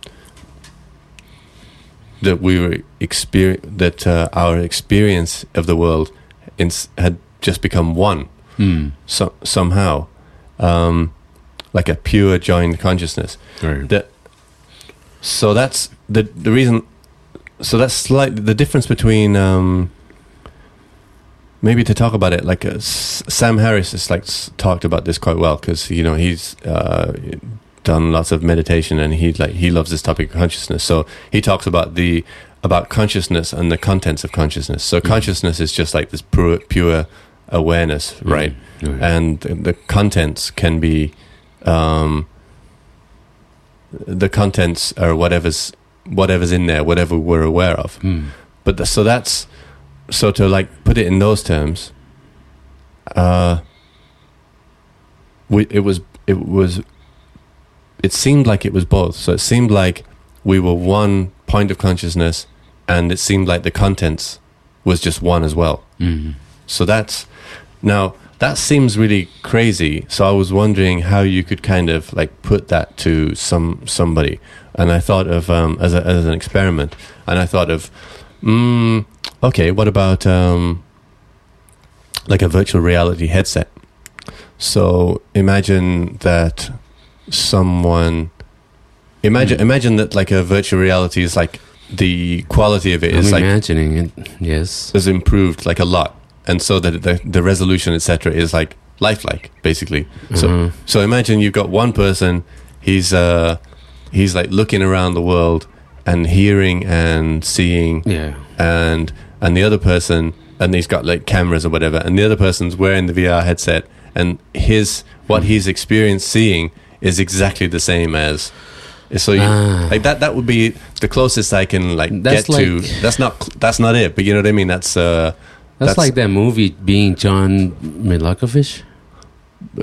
that we were experience that uh, our experience of the world had just become one Mm. so- somehow, um, like a pure joined consciousness. Right. That so that's the the reason. So that's slight the difference between um, maybe to talk about it like uh, S- Sam Harris has like s- talked about this quite well because you know he's uh, done lots of meditation and he like he loves this topic of consciousness. So he talks about the about consciousness and the contents of consciousness. So consciousness is just like this pure pure awareness, right? Right. and the contents can be um, the contents are whatever's whatever's in there, whatever we're aware of. Mm. But the, so that's so to like put it in those terms. Uh, we it was it was it seemed like it was both. So it seemed like we were one point of consciousness, and it seemed like the contents was just one as well. Mm. So that's now that seems really crazy. So I was wondering how you could kind of like put that to some somebody, and I thought of um, as a, as an experiment, and I thought of, mm, okay, what about um, like a virtual reality headset? So imagine that someone imagine Hmm. imagine that like a virtual reality is like the quality of it I'm is like imagining it. Yes. has improved like a lot, and so that the the resolution etc. is like lifelike basically. So Uh-huh. so imagine you've got one person, he's uh he's like looking around the world and hearing and seeing, Yeah. and and the other person and he's got like cameras or whatever, and the other person's wearing the VR headset, and his what Hmm. he's experienced seeing is exactly the same as. So you, Ah. like that that would be the closest I can like That's get to. That's not that's not it, but you know what I mean. That's uh That's, That's- like that movie being John Milakovich.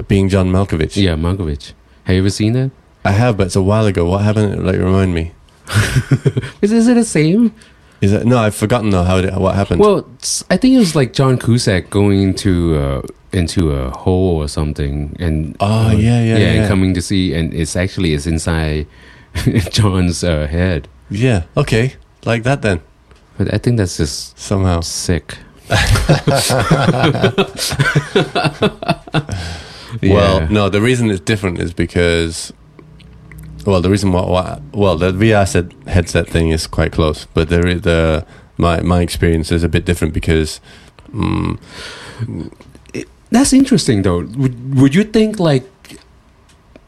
being John Malkovich. Yeah, Malkovich. Have you ever seen that? I have, but it's a while ago. What happened? Like remind me. Is, is it the same? Is it no? I've forgotten though. How it, what happened? Well, I think it was like John Cusack going into uh, into a hole or something, and Oh, uh, yeah, yeah, and yeah. coming to see, and it's actually it's inside John's uh, head. yeah. Okay. Like that then. But I think that's just Somehow. sick. Well, no. The reason it's different is because. Well, the reason why, why well the VR set, headset thing is quite close, but there is the my my experience is a bit different because. Mm, That's interesting, though. Would, would you think like,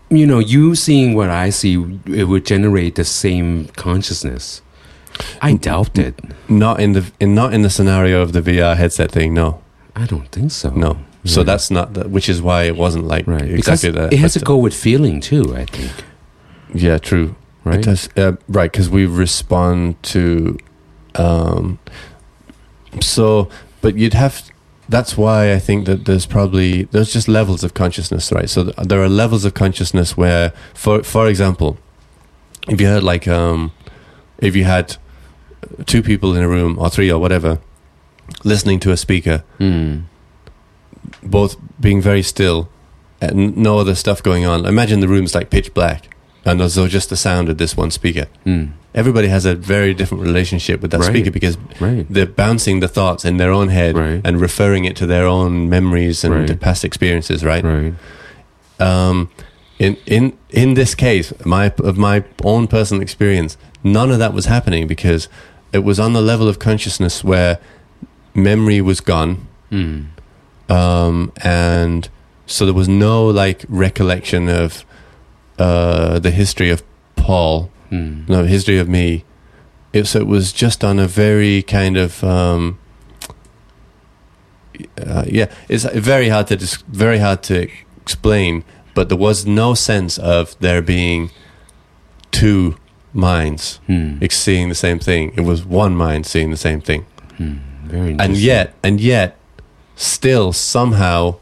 you know, you seeing what I see, it would generate the same consciousness? I doubt it. not in the in not in the scenario of the VR headset thing. No, I don't think so. no. So Yeah. that's not the, which is why it wasn't like right exactly because that. it has to go with feeling too. I think. Yeah, true. right? Does, uh, right, because we respond to. Um, so, but you'd have. That's why I think that there's probably there's just levels of consciousness, right? So th- there are levels of consciousness where, for for example, if you had like um, if you had two people in a room or three or whatever, listening to a speaker, Mm. both being very still and no other stuff going on. Imagine the room's like pitch black and there's just the sound of this one speaker. Mm. Everybody has a very different relationship with that Right. speaker because Right. they're bouncing the thoughts in their own head Right. and referring it to their own memories and past experiences, right? Right. Um, in in in this case, my of my own personal experience, none of that was happening because it was on the level of consciousness where memory was gone Mm. um, and so there was no like recollection of uh, the history of Paul, Mm. no history of me. It, so it was just on a very kind of um, uh, yeah, it's very hard to dis- very hard to explain, but there was no sense of there being two minds Mm. seeing the same thing. It was one mind seeing the same thing Mm. Very and yet and yet still somehow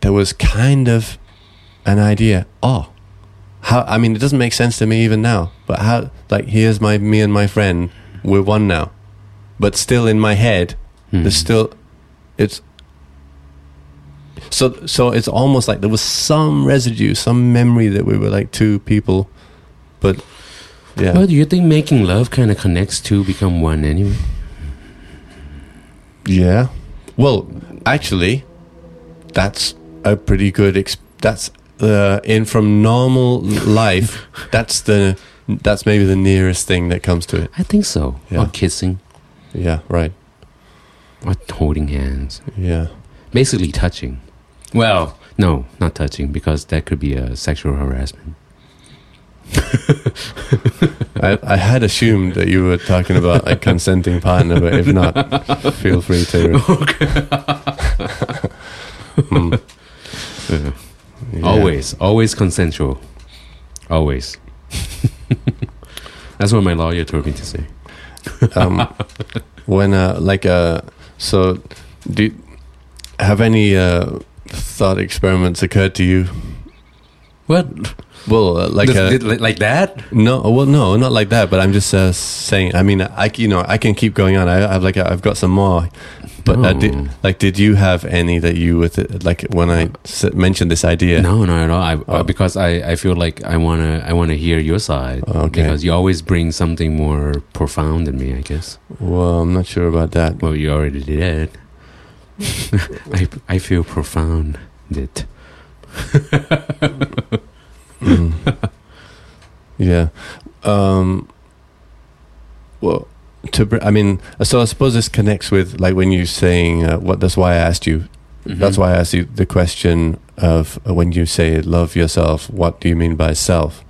there was kind of an idea oh how i mean it doesn't make sense to me even now but how like here's my me and my friend we're one now but still in my head Mm. there's still it's so so it's almost like there was some residue some memory that we were like two people but yeah Well, do you think making love kind of connects to become one anyway? Yeah. Well, actually, that's a pretty good. Exp- that's uh, in from normal life. that's the. That's maybe the nearest thing that comes to it. I think so. Yeah. Or kissing, Yeah. Right. or holding hands. Yeah. Basically touching. Well, no, not touching because that could be a sexual harassment. I, I had assumed that you were talking about a consenting partner, but if not, feel free to. Hmm. Yeah. Yeah. Always, always consensual. Always. That's what my lawyer told me to say. um, when uh, like uh, so do have any uh, thought experiments occurred to you What? well uh, like uh, like that? no well no not like that but i'm just uh, saying i mean i you know i can keep going on i have like i've got some more but uh, did, like did you have any that you with it, like when i s- mentioned this idea No, no, no. I, Oh. uh, because I, I feel like I wanna I wanna hear your side. Okay. Because you always bring something more profound than me. I guess. well i'm not sure about that Well, you already did. I I feel profound. Did. Mm. yeah. Um, well, to br- I mean, so I suppose this connects with like when you're saying uh, what. That's why I asked you. Mm-hmm. That's why I asked you the question of uh, when you say love yourself. What do you mean by self?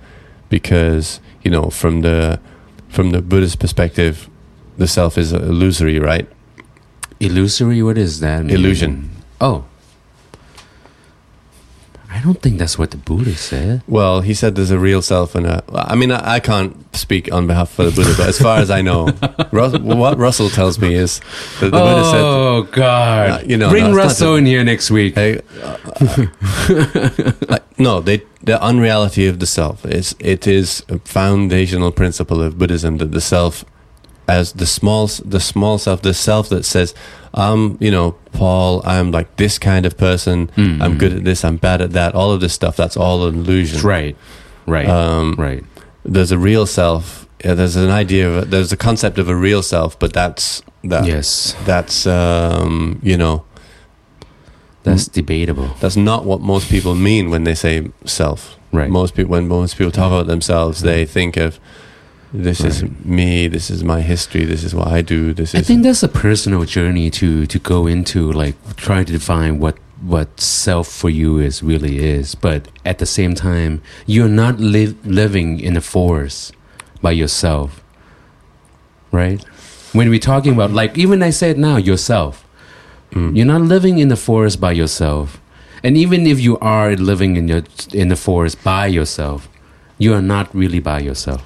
Because you know, from the from the Buddhist perspective, the self is illusory, right? Illusory. What is that? mean? Illusion. Oh. I don't think that's what the Buddha said. Well, he said there's a real self and a. I mean, I, I can't speak on behalf of the Buddha, but as far as I know, Rus- what Russell tells me is that the Buddha said oh God! Uh, you know, bring no, Russell in here next week. Hey, uh, like, no, they, the unreality of the self is it is a foundational principle of Buddhism that the self, as the small the small self, the self that says, "I'm you know Paul, I'm like this kind of person. Mm. I'm good at this. I'm bad at that. All of this stuff. That's all an illusion. Right, right, Um, right. There's a real self. Yeah, there's an idea of there's a concept of a real self, but that's that. yes, That's um, you know that's debatable. that's not what most people mean when they say self. Right. Most people, when most people talk about themselves, they think of this is me, this is my history, this is what I do, this I is. I think that's a personal journey to to go into, like try to define what what self for you is really is. But at the same time, you're not li- living in a forest by yourself, right? When we're talking about, like, even I said now, yourself, Mm. you're not living in the forest by yourself. And even if you are living in your in the forest by yourself, you are not really by yourself.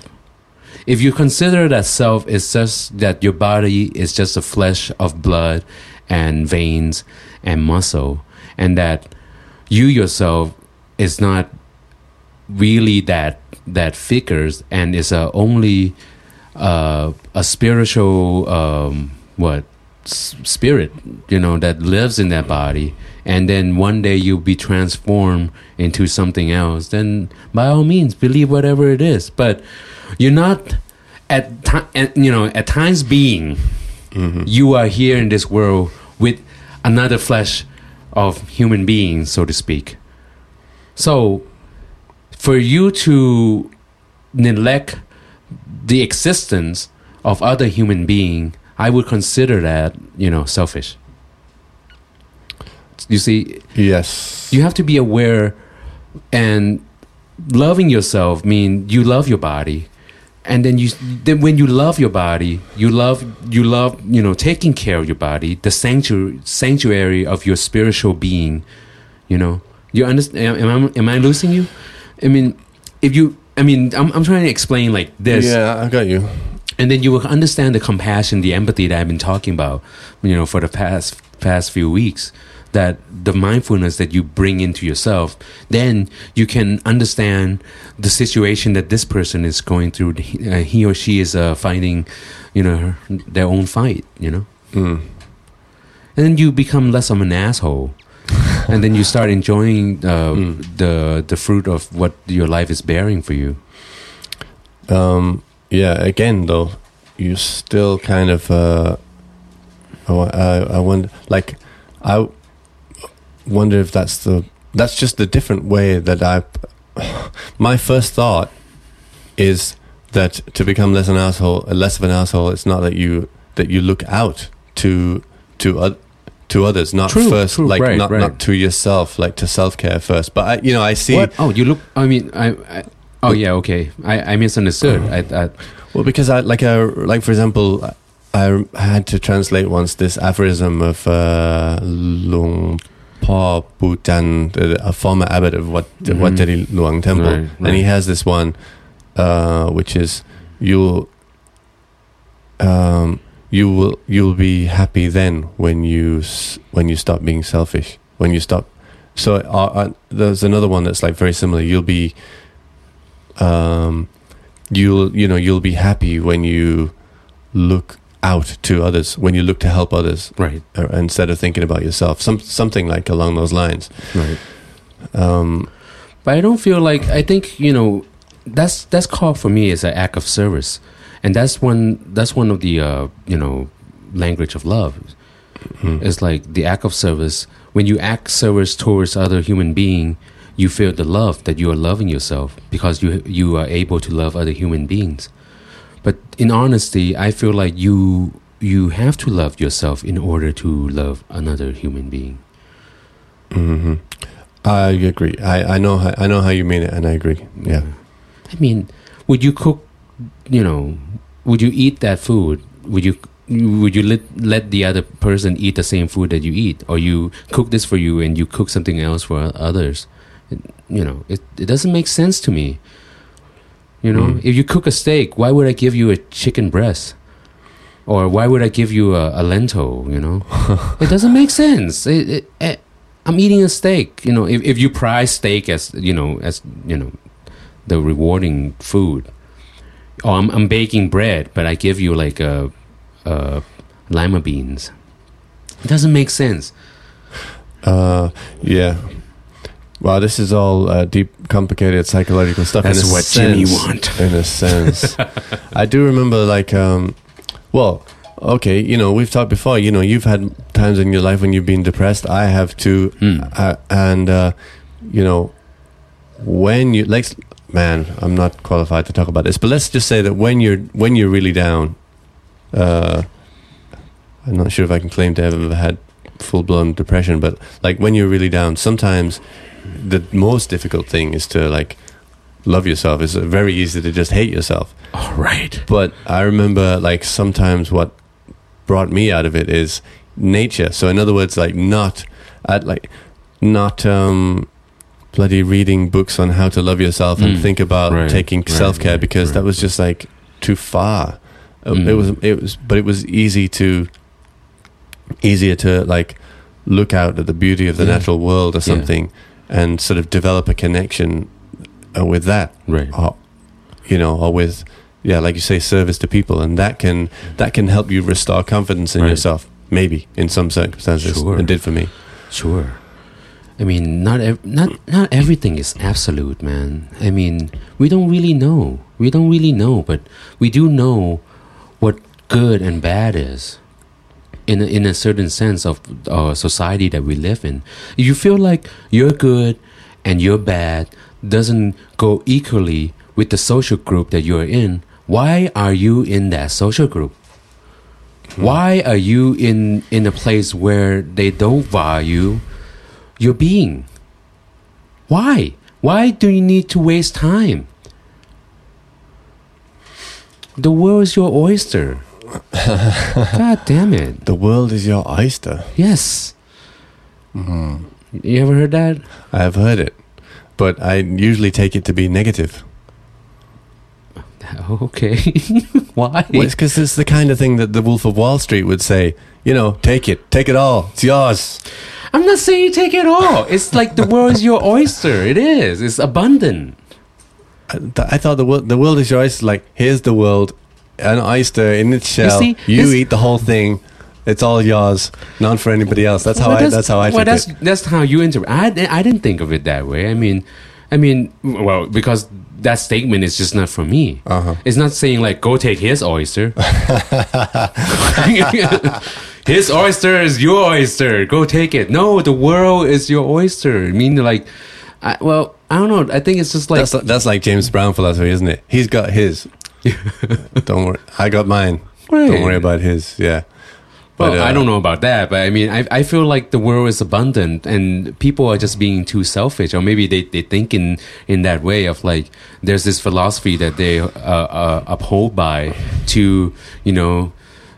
If you consider that self is just that your body is just a flesh of blood and veins and muscle, and that you yourself is not really that that figures and is a only uh, a spiritual um, what spirit you know that lives in that body and then one day you'll be transformed into something else then by all means believe whatever it is. But you're not at ti- you know at times being. Mm-hmm. You are here in this world with another flesh of human beings so to speak. So for you to neglect the existence of other human being i would consider that you know selfish. You see Yes. you have to be aware and loving yourself mean you love your body and then you then when you love your body you love you love you know taking care of your body the sanctuary sanctuary of your spiritual being you know? You understand am, I, am i losing you? I mean if you i mean i'm, I'm trying to explain like this. Yeah, I got you. and then you will understand the compassion the empathy that i've been talking about you know for the past past few weeks that the mindfulness that you bring into yourself then you can understand the situation that this person is going through he, uh, he or she is uh, fighting you know her, their own fight you know Mm. and then you become less of an asshole and then you start enjoying uh, Mm. the the fruit of what your life is bearing for you Um, yeah, again though, you still kind of. Uh, I, wa- I, I wonder, like, I wonder if that's the that's just the different way that I. My first thought is that to become less an asshole, less of an asshole, it's not that you that you look out to to oth- to others, not True, first, true, like right, not right. not to yourself, like to self care first. But I, you know, I see. What? Oh, you look. I mean, I. I oh yeah, okay. I, I misunderstood. I, I, Well, because I like a like for example, I had to translate once this aphorism of uh, Lung Pa Butan, a former abbot of Wat Mhm. Wat Deri Luang Temple, Right, and he has this one, uh, which is you. Um, you will you'll be happy then when you when you stop being selfish when you stop. So uh, uh, there's another one that's like very similar. You'll be um, you'll you know you'll be happy when you look out to others when you look to help others right, uh, instead of thinking about yourself some something like along those lines right. um But I don't feel like. I think you know. That's that's called for me as an act of service, and that's one. That's one of the uh, you know language of love. mm, It's like the act of service. When you act service towards other human being, you feel the love that you are loving yourself because you you are able to love other human beings. But in honesty, I feel like you you have to love yourself in order to love another human being. mhm. I agree I, I know how, I know how you mean it and I agree yeah I mean, would you cook? You know, would you eat that food? Would you? Would you let let the other person eat the same food that you eat, or you cook this for you and you cook something else for others? It, you know, it it doesn't make sense to me. You know, Mm. if you cook a steak, why would I give you a chicken breast? Or why would I give you a, a lentil? You know, it doesn't make sense. It, it, eh, I'm eating a steak. You know, if, if you prize steak as you know as you know the rewarding food, or I'm, I'm baking bread, but I give you like a, a lima beans. It doesn't make sense. uh yeah wow this is all uh, deep complicated psychological stuff That's what Jimmy sense- want. in a sense I do remember like um well okay you know we've talked before you know you've had times in your life when you've been depressed I have too Hmm. uh, and uh, you know when you like man i'm not qualified to talk about this but let's just say that when you're when you're really down uh i'm not sure if i can claim to have ever had full-blown depression but like when you're really down sometimes the most difficult thing is to like love yourself it's very easy to just hate yourself All right. but I remember like sometimes what brought me out of it is nature. So in other words, like not at like not um bloody reading books on how to love yourself and Mm. think about Right, taking right, self care right, because that was just like too far. Uh, Mm. It was it was, but it was easy to easier to like look out at the beauty of the Yeah. natural world or Yeah. And sort of develop a connection uh, with that Right. or you know or with yeah like you say service to people and that can that can help you restore confidence in Right. yourself maybe in some circumstances Sure. it did for me Sure. I mean, not ev- not not everything is absolute, man. I mean, we don't really know. We don't really know, but we do know what good and bad is. In a, in a certain sense of uh, society that we live in, if you feel like you're good and you're bad doesn't go equally with the social group that you're in. Why are you in that social group? Why are you in in a place where they don't value your being? Why? Why do you need to waste time? The world is your oyster. God damn it. the world is your oyster Yes. Mm-hmm. You ever heard that? i have heard it but i usually take it to be negative Okay. Why? well, it's because it's the kind of thing that the wolf of wall street would say you know take it take it all it's yours I'm not saying you take it all. It's like the world is your oyster. It is. It's abundant. I, th- I thought the world the world is your oyster like here's the world an oyster in its shell you, see, this- eat the whole thing it's all yours not for anybody else that's how Well, i that's how i well, that's it that's how you interpret. I I didn't think of it that way. I mean, I mean, well, because that statement is just not for me. Uh-huh. It's not saying like go take his oyster. his oyster is your oyster. Go take it. No, the world is your oyster. I mean, like, I, well, I don't know. I think it's just like that's that's like James Brown philosophy, isn't it? He's got his. don't worry, I got mine. Don't worry about his. Yeah, Well, But, uh, I don't know about that, but I mean, I, I feel like the world is abundant and people are just being too selfish, or maybe they, they think in, in that way of like, there's this philosophy that they uh, uh, uphold by to, you know,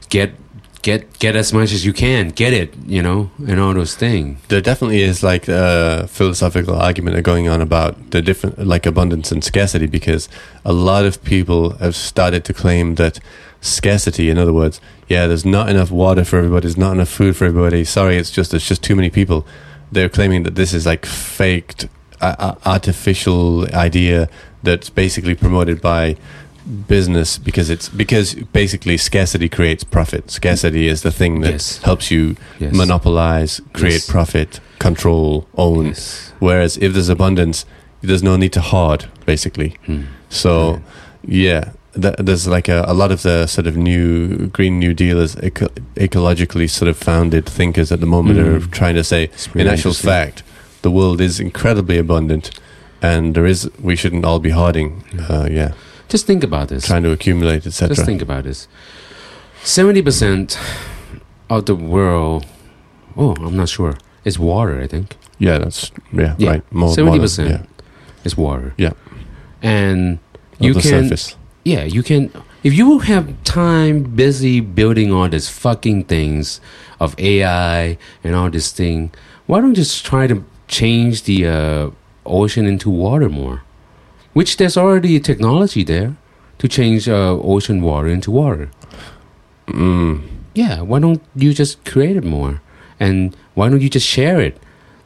get get get as much as you can, get it, you know, and all those things. there definitely is like a philosophical argument going on about the different, like abundance and scarcity, because a lot of people have started to claim that scarcity, in other words, yeah, there's not enough water for everybody, there's not enough food for everybody. Sorry, it's just there's just too many people. They're claiming that this is like faked, uh, artificial idea that's basically promoted by business because it's because basically scarcity creates profit. Scarcity is the thing that Yes. helps you Yes. monopolize, create Yes. profit, control, own. Whereas if there's abundance, there's no need to hoard, basically. Hmm. So, yeah, th- there's like a, a lot of the sort of new Green New Dealers, eco- ecologically sort of founded thinkers at the moment Mm. are trying to say, in actual fact, the world is incredibly abundant, and there is we shouldn't all be hoarding. Uh, yeah, Just think about this. trying to accumulate, etc. Just think about this. Seventy percent of the world. Oh, I'm not sure. It's water. I think Yeah, that's yeah, Yeah, right. More more seventy than- percent yeah, is water. Yeah. and you the can. surface. Yeah, you can. If you have time busy building all these fucking things of AI and all this thing, why don't you just try to change the uh, ocean into water more? Which there's already technology there to change uh, ocean water into water. Mm. Yeah, why don't you just create it more? And why don't you just share it?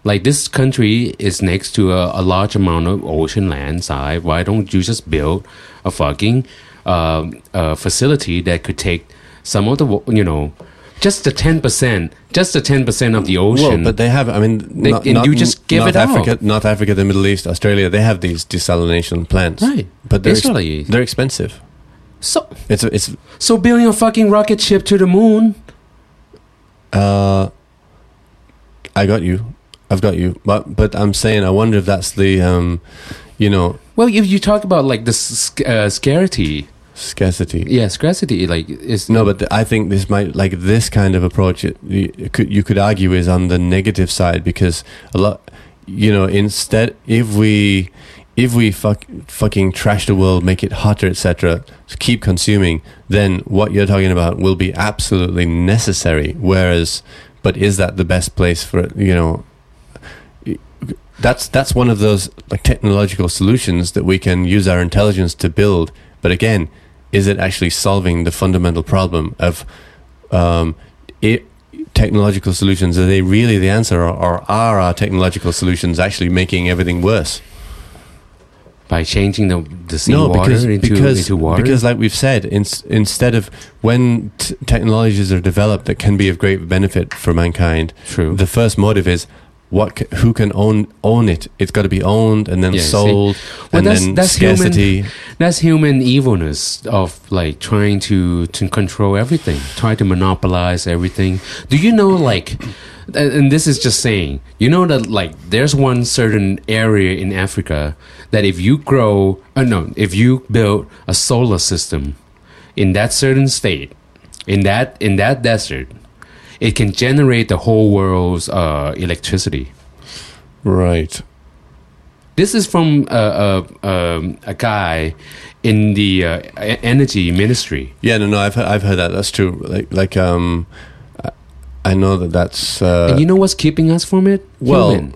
Like this country is next to a, a large amount of ocean land side. Why don't you just build a fucking um, uh, facility that could take some of the, you know, just the 10%, just the 10% of the ocean. Well, but they have. I mean, They- not, not- you just give North it out. Africa, North Africa, the Middle East, Australia. They have these desalination plants, right. but they're ex- they're expensive. So, It's it's so building a fucking rocket ship to the moon. uh, I got you, I've got you. But but I'm saying, I wonder if that's the um, you know, Well, if you talk about like the uh, scarcity, scarcity. yeah, scarcity, like is No, but th- I think this might like this kind of approach. It, you, could you could argue is on the negative side because a lot, you know, instead if we if we fuck, fucking trash the world, make it hotter, etc., keep consuming, then what you're talking about will be absolutely necessary. Whereas, but is that the best place for it? You know, that's that's one of those like technological solutions that we can use our intelligence to build. But again, is it actually solving the fundamental problem of um, it, technological solutions? Are they really the answer, or, or are our technological solutions actually making everything worse? By changing the the seawater because, into because, into water. because like we've said, in, instead of when t- technologies are developed that can be of great benefit for mankind, True. the first motive is what c- who can own own it. It's got to be owned and then Yeah, sold, Well, and that's- then that's human- scarcity. That's human evilness of like trying to to control everything, try to monopolize everything. Do you know like and and this is just saying, you know that like there's one certain area in Africa that if you grow uh, no, if you build a solar system in that certain state, in that in that desert, it can generate the whole world's uh, electricity. Right. This is from a, a, um, a guy in the uh, energy ministry. Yeah. No. No. I've he- I've heard that. That's true. Like like um, I- I know that that's uh, and you know what's keeping us from it? well, Human.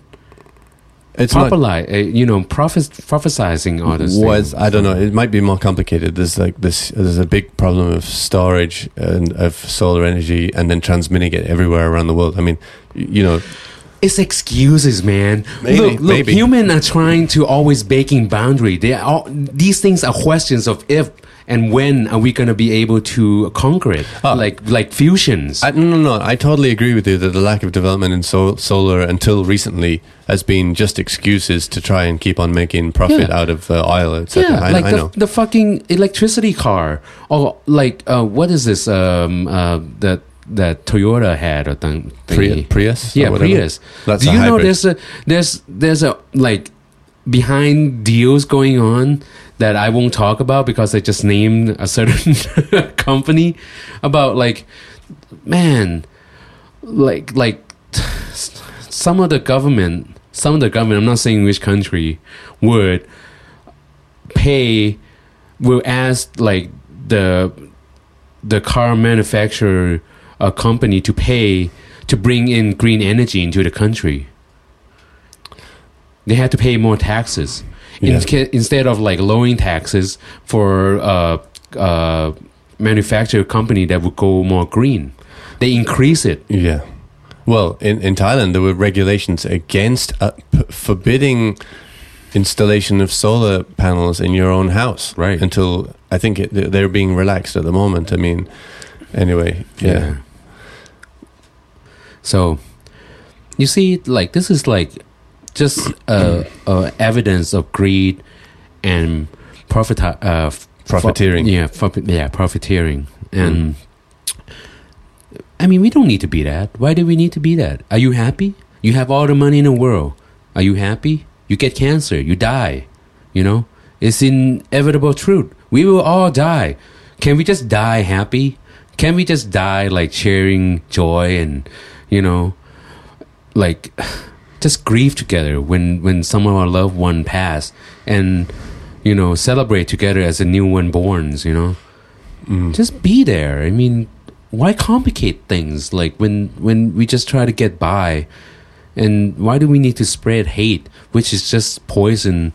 It's not. Populi- uh, you know, prophes- prophesizing all this. was thing. I don't know. It might be more complicated. There's like this. There's a big problem of storage and of solar energy, and then transmitting it everywhere around the world. I mean, you know, It's excuses, man. Maybe, look, look, maybe. human are trying to always baking boundary. They are all, these things are questions of if and when are we going to be able to conquer it, Ah. like like fusions. I, no, no, no. I totally agree with you that the lack of development in sol- solar until recently has been just excuses to try and keep on making profit Yeah. out of uh, oil, etc. Yeah, I, like I the, know. the fucking electricity car, or like uh, what is this? Um, uh, that that Toyota had or thing. Pri- Prius, Yeah. Prius. That's Do you know there's a there's there's a like behind deals going on that I won't talk about because I just named a certain company about like man like like some of the government some of the government I'm not saying which country would pay will ask like the the car manufacturer uh, company to pay to bring in green energy into the country. They had to pay more taxes Yeah. Inca- instead of like lowering taxes for uh, uh, manufacturer company that would go more green. They increase it. Yeah. Well, in, in Thailand, there were regulations against uh, p- forbidding installation of solar panels in your own house. Right. Until I think it, they're being relaxed at the moment. I mean, anyway, yeah. So, you see, like this is like just uh, uh, evidence of greed and profit uh, Profiteering. yeah, profit, yeah, profiteering, and I mean, we don't need to be that. Why do we need to be that? Are you happy? You have all the money in the world. Are you happy? You get cancer, you die. You know, it's inevitable truth. We will all die. Can we just die happy? Can we just die like sharing joy and, you know, like just grieve together when when some of our loved one pass and you know celebrate together as a new one borns you know Mm. just be there i mean why complicate things like when when we just try to get by and why do we need to spread hate which is just poison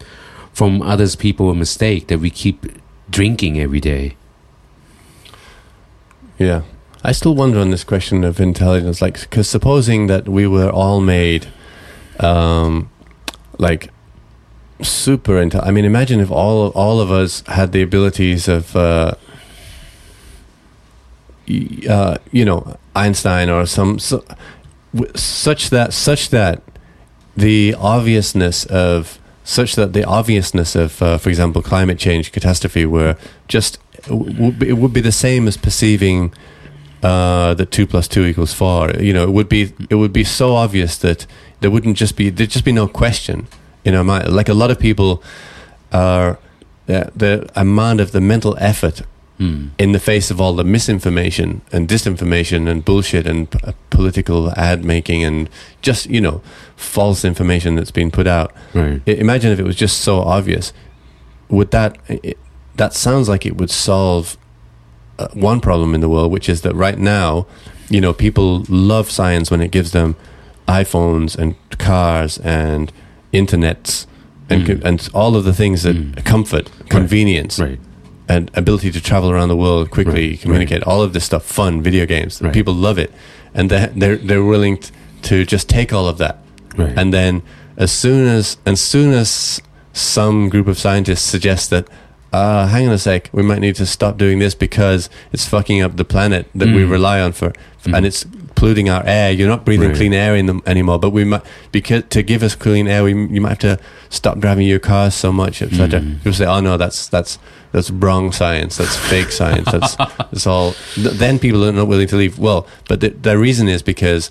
from others people mistake that we keep drinking every day Yeah. I still wonder on this question of intelligence, like, because supposing that we were all made, um, like, super intelligent. I mean, imagine if all all of us had the abilities of, uh, uh, you know, Einstein or some so, such that such that the obviousness of such that the obviousness of, uh, for example, climate change catastrophe were just it would be the same as perceiving uh, that two plus two equals four. You know, it would be it would be so obvious that there wouldn't just be there'd just be no question our mind. Like a lot of people are the, the amount of the mental effort hmm. in the face of all the misinformation and disinformation and bullshit and p- uh, political ad making and just you know false information that's been put out. right I- imagine if it was just so obvious. Would that it, that sounds like it would solve uh, one problem in the world, which is that right now, you know, people love science when it gives them iPhones and cars and internets and Mm. and all of the things that Mm. comfort, convenience, Right. and ability to travel around the world quickly, Right, communicate, all of this stuff, fun, video games. People love it, and they they're they're willing to just take all of that, Right. and then as soon as as soon as some group of scientists suggest that. Uh, hang on a sec. We might need to stop doing this because it's fucking up the planet that we Mm. rely on for, Mm. and it's polluting our air. You're not breathing Right. clean air in them anymore. But we might because to give us clean air, we you might have to stop driving your cars so much, etc. Mm. People say, "Oh no, that's that's that's wrong science. That's fake science. That's that's all." Then people are not willing to leave. Well, but the, the reason is because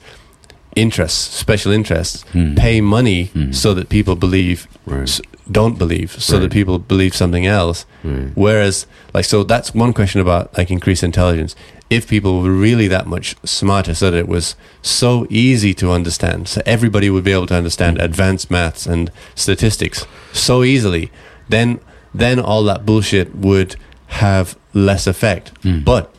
interests, special interests, Mm. pay money Mm. so that people believe, Right. s- don't believe, so that people believe something else. Right. Whereas, like, so that's one question about like increased intelligence. If people were really that much smarter, so that it was so easy to understand, so everybody would be able to understand advanced maths and statistics so easily, then then all that bullshit would have less effect. Mm. But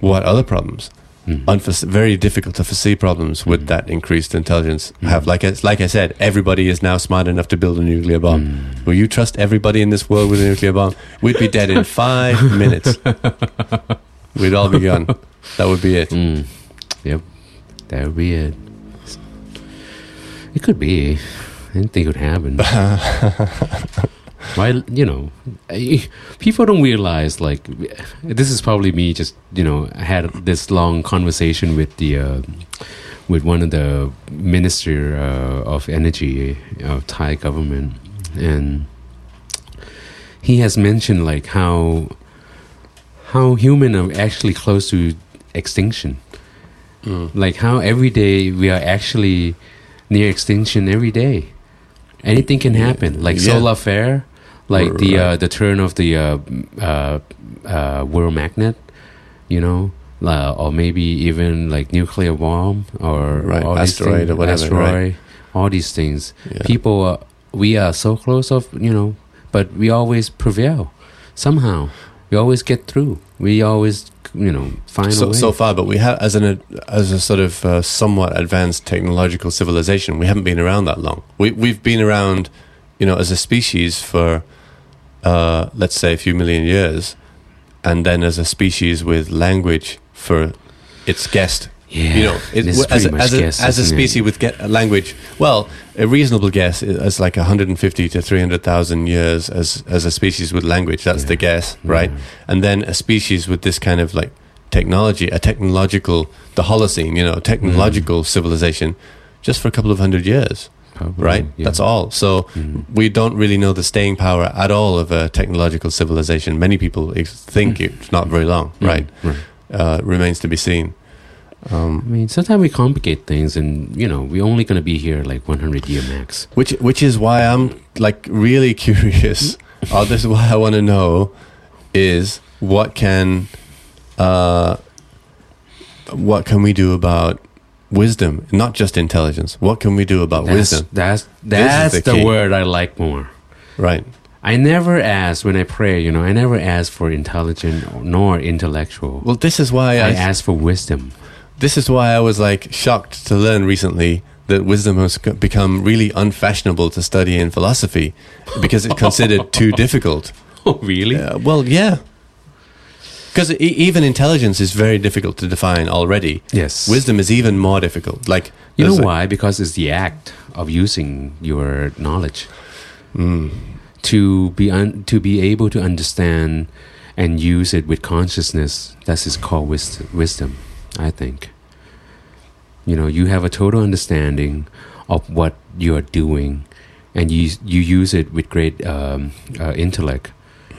what other problems? Mm. Unforesee, very difficult to foresee problems with Mm. that increased intelligence Mm. have. Like I, like I said, everybody is now smart enough to build a nuclear bomb. Mm. Will you trust everybody in this world with a nuclear bomb? We'd be dead in five minutes. We'd all be gone. That would be it. Mm. Yep. That would be it. It could be. I didn't think it would happen. Why, you know, people don't realize, like, this is probably me just, you know, I had this long conversation with the, uh, with one of the minister uh, of energy of Thai government. And he has mentioned, like, how, how human are actually close to extinction Mm. like how every day we are actually near extinction every day anything can happen like Yeah. solar flare like the uh, the turn of the uh, uh, uh, world magnet you know? Uh, or maybe even like nuclear bomb or Right, asteroid things, or whatever, asteroid all these things. Yeah. people are, we are so close of you know but we always prevail. Somehow we always get through. We always you know find a so, way. so far, but we have as an as a sort of uh, somewhat advanced technological civilization, we haven't been around that long. We we've been around, you know, as a species for uh, let's say a few million years, and then as a species with language for its guest. yeah You know, it, as, a, pretty much as, a, guess, as a isn't it? species with get, language, well, a reasonable guess is like 150 to 300,000 years as as a species with language. That's the guess, right? Yeah. and then a species with this kind of like technology, a technological, the Holocene, you know, technological civilization, just for a couple of hundred years, Right? Mm. yeah. That's all. So Mm. we don't really know the staying power at all of a technological civilization. Many people think it's not very long, Mm, right? right. Uh, remains to be seen. I Um, mean, sometimes we complicate things, and you know, we're only going to be here like 100 year max. which which is why I'm like really curious. or this is why I want to know is what can uh, what can we do about wisdom, not just intelligence. What can we do about That's wisdom? that's that's the the, word I like more. Right. I never ask when I pray. You know, I never ask for intelligent nor intellectual. Well, this is why I I, ask for wisdom. this is why I was like shocked to learn recently that wisdom has become really unfashionable to study in philosophy because it's considered too difficult. Oh, really? Uh, well, yeah. Because e- even intelligence is very difficult to define already. Yes. Wisdom is even more difficult. Like You know a- why? Because it's the act of using your knowledge Mm, to be un- to be able to understand and use it with consciousness. That is called wis- wisdom. I think. You know, you have a total understanding of what you are doing, and you you use it with great um, uh, intellect,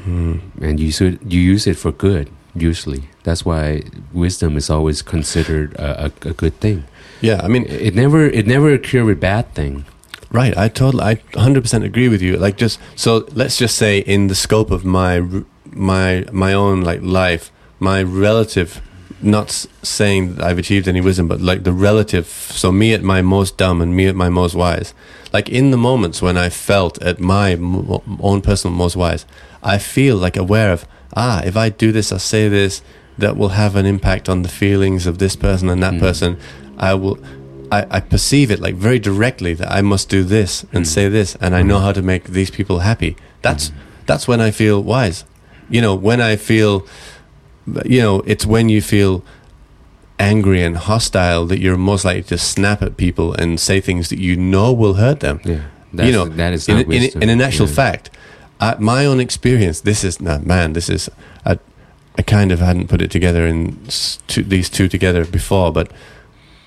mm. and you it, you use it for good. Usually, that's why wisdom is always considered a, a, a good thing. Yeah, I mean, It never it never occur with bad thing. right. I totally, I 100% agree with you. Like, just so let's just say, in the scope of my my my own like life, my relative, not saying that I've achieved any wisdom, but like the relative. So me at my most dumb and me at my most wise. Like in the moments when I felt at my own personal most wise, I feel like aware of ah, if I do this, I say this, that will have an impact on the feelings of this person and that Mm. person. I will. I, I perceive it like very directly that I must do this and Mm. say this, and I know how to make these people happy. That's that's when I feel wise. You know, when I feel, you know, it's when you feel angry and hostile that you're most likely to snap at people and say things that you know will hurt them. Yeah, you know, that is in, in, in an actual Yeah. fact, uh, my own experience, this is nah, man, this is I, I kind of hadn't put it together in two, these two together before, but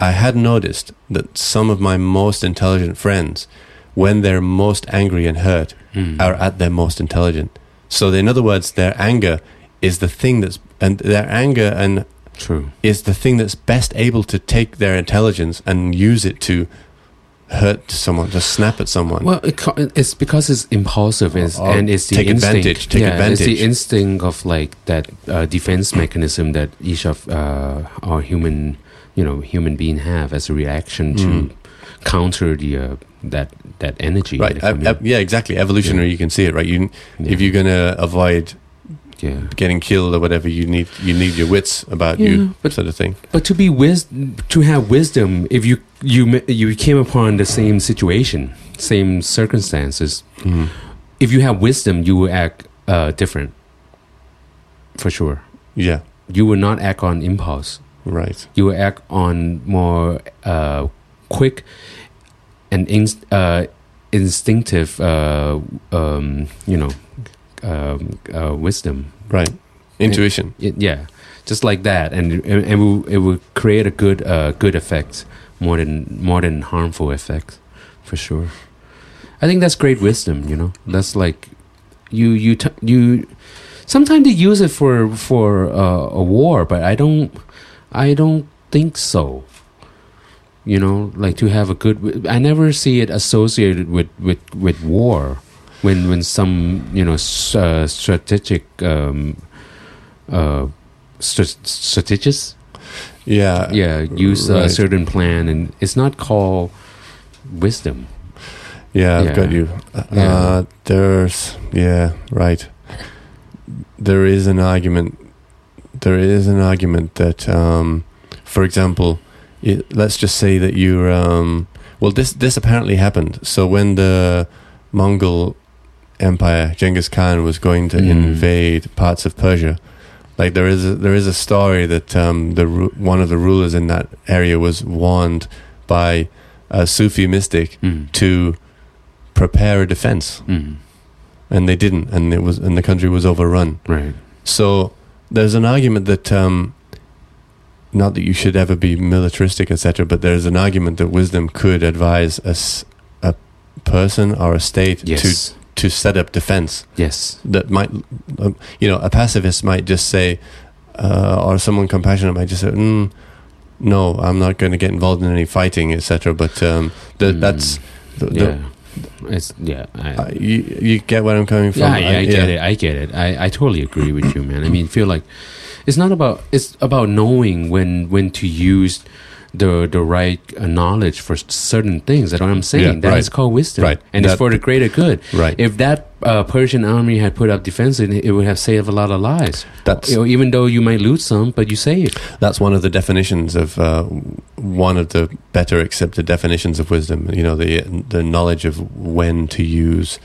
I had noticed that some of my most intelligent friends, when they're most angry and hurt, Mm. are at their most intelligent. So, in other words, their anger is the thing that's and their anger and True. is the thing that's best able to take their intelligence and use it to hurt someone, just snap at someone. Well, it, it's because it's impulsive it's, Or and it's the take instinct. advantage, take yeah, It's the instinct of like that uh, defense mechanism that each of uh, our human, you know, human being have as a reaction to Mm. counter the uh, that that energy. right? ev- come yeah, exactly. Evolutionary, you can see it, right? You, Yeah. if you're gonna avoid yeah. getting killed or whatever, you need you need your wits about Yeah, you, but- sort of thing. But to be wis- to have wisdom, if you you you came upon the same situation, same circumstances, Mm. if you have wisdom, you will act uh, different. For sure, Yeah, you will not act on impulse. right. You will act on more uh, quick and inst- uh, instinctive, uh, um, you know, um, uh, wisdom. Right. Intuition. It, yeah, just like that, and and it will, it will create a good uh, good effect more than more than harmful effects, for sure. I think that's great wisdom. You know, that's like you you t- you. Sometimes they use it for for uh, a war, but I don't I don't think so. You know, like to have a good. I never see it associated with with with war. When when some you know uh, strategic um, uh, st- strategists Yeah. yeah use a certain plan and it's not called wisdom Yeah, I've got you. Uh, Yeah. there's yeah, right. There is an argument. There is an argument that, um, for example, it, let's just say that you're. Um, well, this this apparently happened. So when the Mongol Empire, Genghis Khan was going to Mm. invade parts of Persia, like there is a, there is a story that um, the one of the rulers in that area was warned by a Sufi mystic mm. to prepare a defense Mm. and they didn't and it was and the country was overrun right so there's an argument that um not that you should ever be militaristic etc but there's an argument that wisdom could advise a, a person or a state yes to to set up defense yes that might um, you know a pacifist might just say uh, or someone compassionate might just say mm, no i'm not going to get involved in any fighting etc but um the, Mm. that's the, the, yeah it's yeah I, Uh, you you get where I'm coming from. yeah, yeah, I, I- get yeah. it. I get it. I, I totally agree with you, man. I mean, feel like it's not about it's about knowing when when to use the the right uh, knowledge for certain things. That's what I'm saying. Yeah, That right. is called wisdom, Right. and it's for the greater good. Right. If that uh, Persian army had put up defense, it, it would have saved a lot of lives. That's You know, even though you might lose some, but you save. that's one of the definitions of uh, one of the better accepted definitions of wisdom. You know, the the knowledge of when to use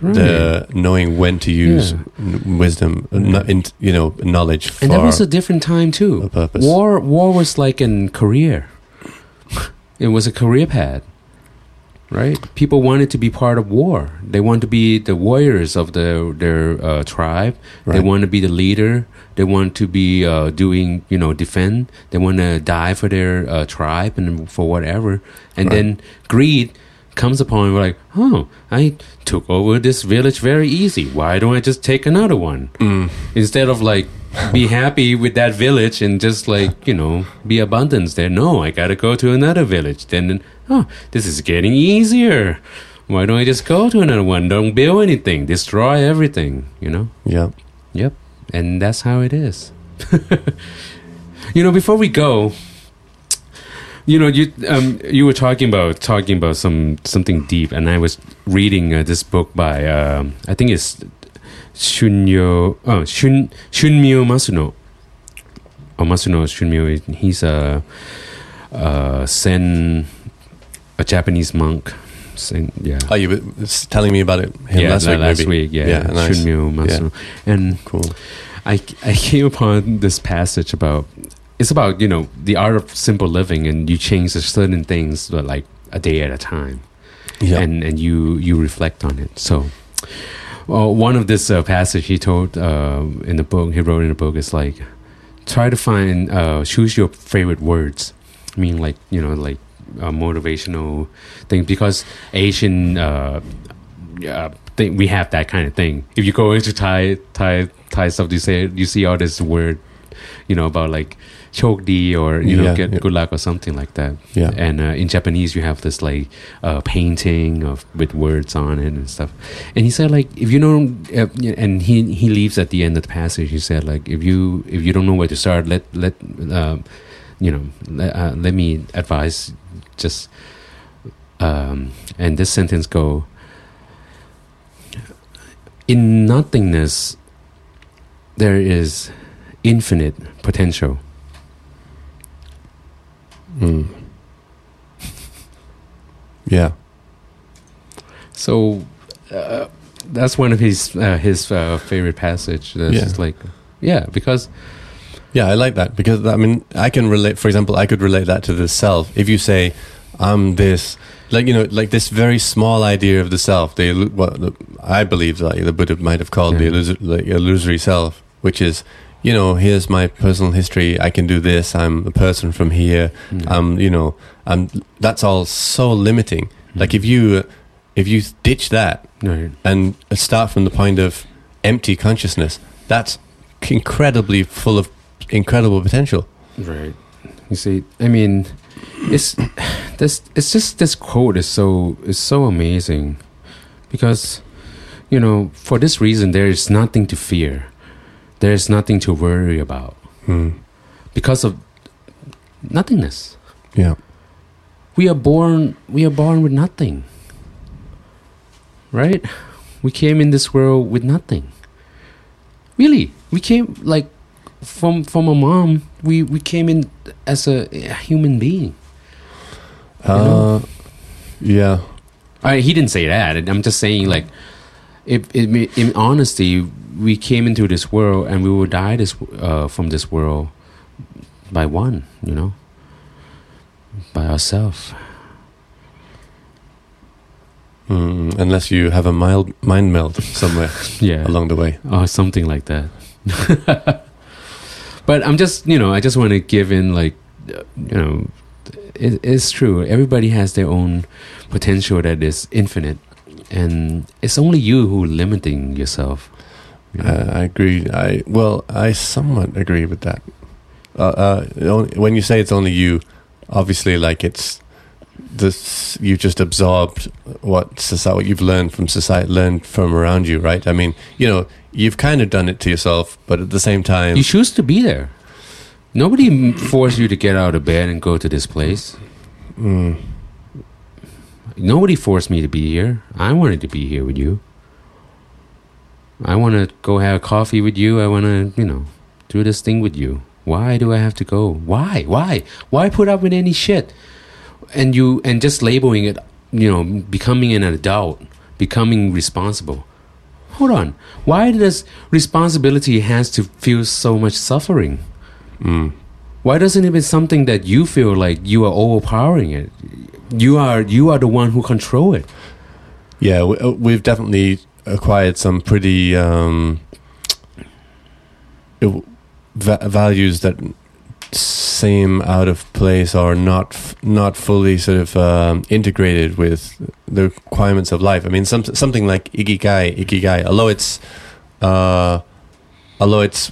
the knowing when to use n- wisdom, uh, no- in, you know, knowledge for and that was a different time too. a purpose. War war was like a career. it was a career path. Right? People wanted to be part of war. They wanted to be the warriors of the, their uh, tribe. They Right. want to be the leader. They want to be uh, doing, you know, defend. They want to die for their uh, tribe and for whatever. And Right. then greed comes upon we're like, oh, I took over this village very easy. Why don't I just take another one? Mm, instead of like be happy with that village and just like you know be abundance there. No i gotta go to another village. Then oh this is getting easier. Why don't i just go to another one? Don't build anything. Destroy everything you know? Yep. yep. And that's how it is. You know before we go you know you um you were talking about talking about some something deep and i was reading uh, this book by um i think it's Shunyo oh Shun Shunmyo Masuno or Masuno Shunmyo he's a uh, Zen, a Japanese monk. Zen, yeah. Oh, you were telling me about it him yeah, last week. last week, yeah, nice. Shunmyo Matsuru. and Cool. I I came upon this passage about it's about you know the art of simple living, and you change certain things but like a day at a time, Yeah. and and you you reflect on it. So, well, one of this uh, passage he told uh, in the book he wrote in the book is like try to find uh, choose your favorite words. I mean, like you know, like uh, motivational thing because Asian. Uh, uh, thing, we have that kind of thing. If you go into Thai Thai Thai stuff, you say you see all this word, you know, about like chokdi or you know Yeah, get yeah. good luck or something like that. Yeah. And uh, in Japanese, you have this like uh, painting of with words on it and stuff. And he said like if you don't, uh, and he he leaves at the end of the passage. He said like if you if you don't know where to start, let let uh, you know let, uh, let me advise just. Um, and this sentence go. In nothingness, there is infinite potential. Mm. Yeah. So uh, that's one of his uh, his uh, favorite passage. That's Yeah. just like, yeah, because Yeah, I like that because I mean, I can relate. For example, I could relate that to the self. If you say, "I'm this," like you know, like this very small idea of the self, the what the, I believe like the Buddha might have called the Yeah. illusory, like, illusory self, which is, you know, here's my personal history. I can do this. I'm a person from here. mm, Um, you know, um, that's all so limiting. Like if you if you ditch that right, and start from the point of empty consciousness, that's incredibly full of incredible potential. right. You see, I mean, it's this. It's just this quote is so is so amazing, because you know for this reason there is nothing to fear, there is nothing to worry about Hmm. because of nothingness. Yeah. we are born we are born with nothing right we came in this world with nothing really we came like from from a mom we we came in as a, a human being Uh, yeah. I, he didn't say that i'm just saying like in honesty we came into this world and we will die this uh, from this world by one you know by ourselves Mm, unless you have a mild mind meld somewhere yeah along the way. or something like that. but I'm just, you know, I just want to give in, like, you know, it, it's true. Everybody has their own potential that is infinite, and it's only you who limiting yourself. Uh, I agree. I well, I somewhat agree with that. Uh, uh, only- when you say it's only you, obviously, like it's this. You just absorbed what society, what you've learned from society, learned from around you, right? I mean, you know, you've kind of done it to yourself, but at the same time, you choose to be there. Nobody forced you to get out of bed and go to this place. mm, Nobody forced me to be here. I wanted to be here with you. I want to go have coffee with you. I want to, you know, do this thing with you. Why do I have to go? Why? Why? Why put up with any shit? And you and just labeling it, you know, becoming an adult, becoming responsible. Hold on. Why does responsibility has to feel so much suffering? mm, Why doesn't it be something that you feel like you are overpowering it? You are you are the one who control it. yeah, uh, we've definitely acquired some pretty um, va- values that seem out of place or not not fully sort of um, integrated with the requirements of life. I mean, some, something like ikigai, ikigai, although it's uh, although it's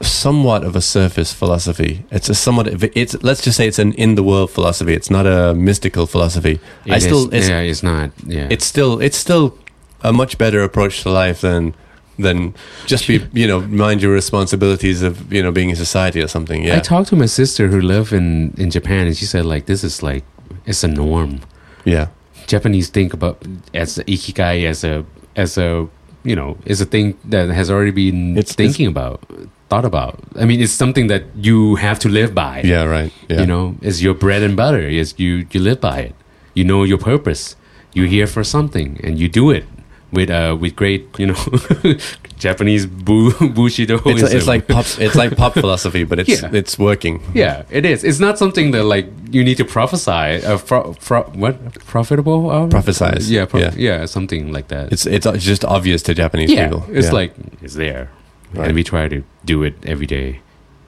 somewhat of a surface philosophy. It's a somewhat of a- it's let's just say it's an in the world philosophy. It's not a mystical philosophy. I It still it's, yeah, it's not. Yeah, it's still it's still a much better approach to life than than just be you know mind your responsibilities of you know being in society or something. Yeah, I talked to my sister who lived in in Japan, and she said like this is like it's a norm. yeah, Japanese think about as the ikigai as a as a you know is a thing that has already been It's- thinking about. Thought about. I mean, it's something that you have to live by. Yeah, right. Yeah. You know, it's your bread and butter. Is you you live by it. You know your purpose. You're here for something, and you do it with uh with great you know Japanese bu- bushido. it's, it's like pop. It's like pop philosophy, but it's Yeah. it's working. yeah, it is. It's not something that like you need to prophesy. Uh, fro- fro- what profitable? Uh, Prophesize. Yeah, pro- Yeah. yeah, something like that. It's it's it's just obvious to Japanese yeah, people. it's Yeah. like it's there, Right. and we try to do it every day,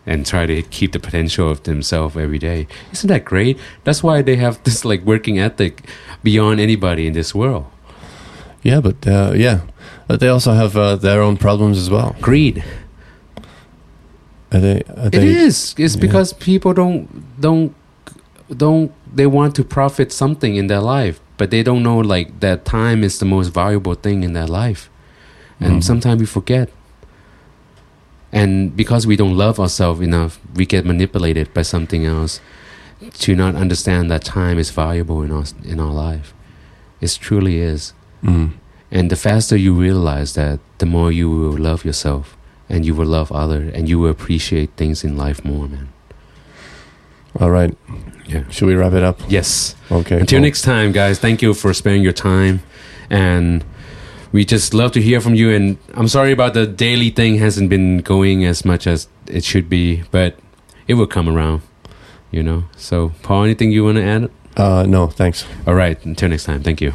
and try to keep the potential of themselves every day. Isn't that great? That's why they have this like working ethic beyond anybody in this world. yeah, but uh, yeah, but they also have uh, their own problems as well. Greed. Are they? Are they is. It's yeah. because people don't don't don't they want to profit something in their life, but they don't know like that time is the most valuable thing in their life, and Mhm. sometimes we forget. And because we don't love ourselves enough, we get manipulated by something else to not understand that time is valuable in our in our life. It truly is. Mm. And the faster you realize that, the more you will love yourself and you will love other and you will appreciate things in life more, man. All right. Yeah. Should we wrap it up? Yes. Okay. Until cool. next time, guys, thank you for sparing your time. And we just love to hear from you. And I'm sorry about the daily thing hasn't been going as much as it should be, but it will come around, you know. So, Paul, anything you want to add? Uh, no, thanks. All right. Until next time. Thank you.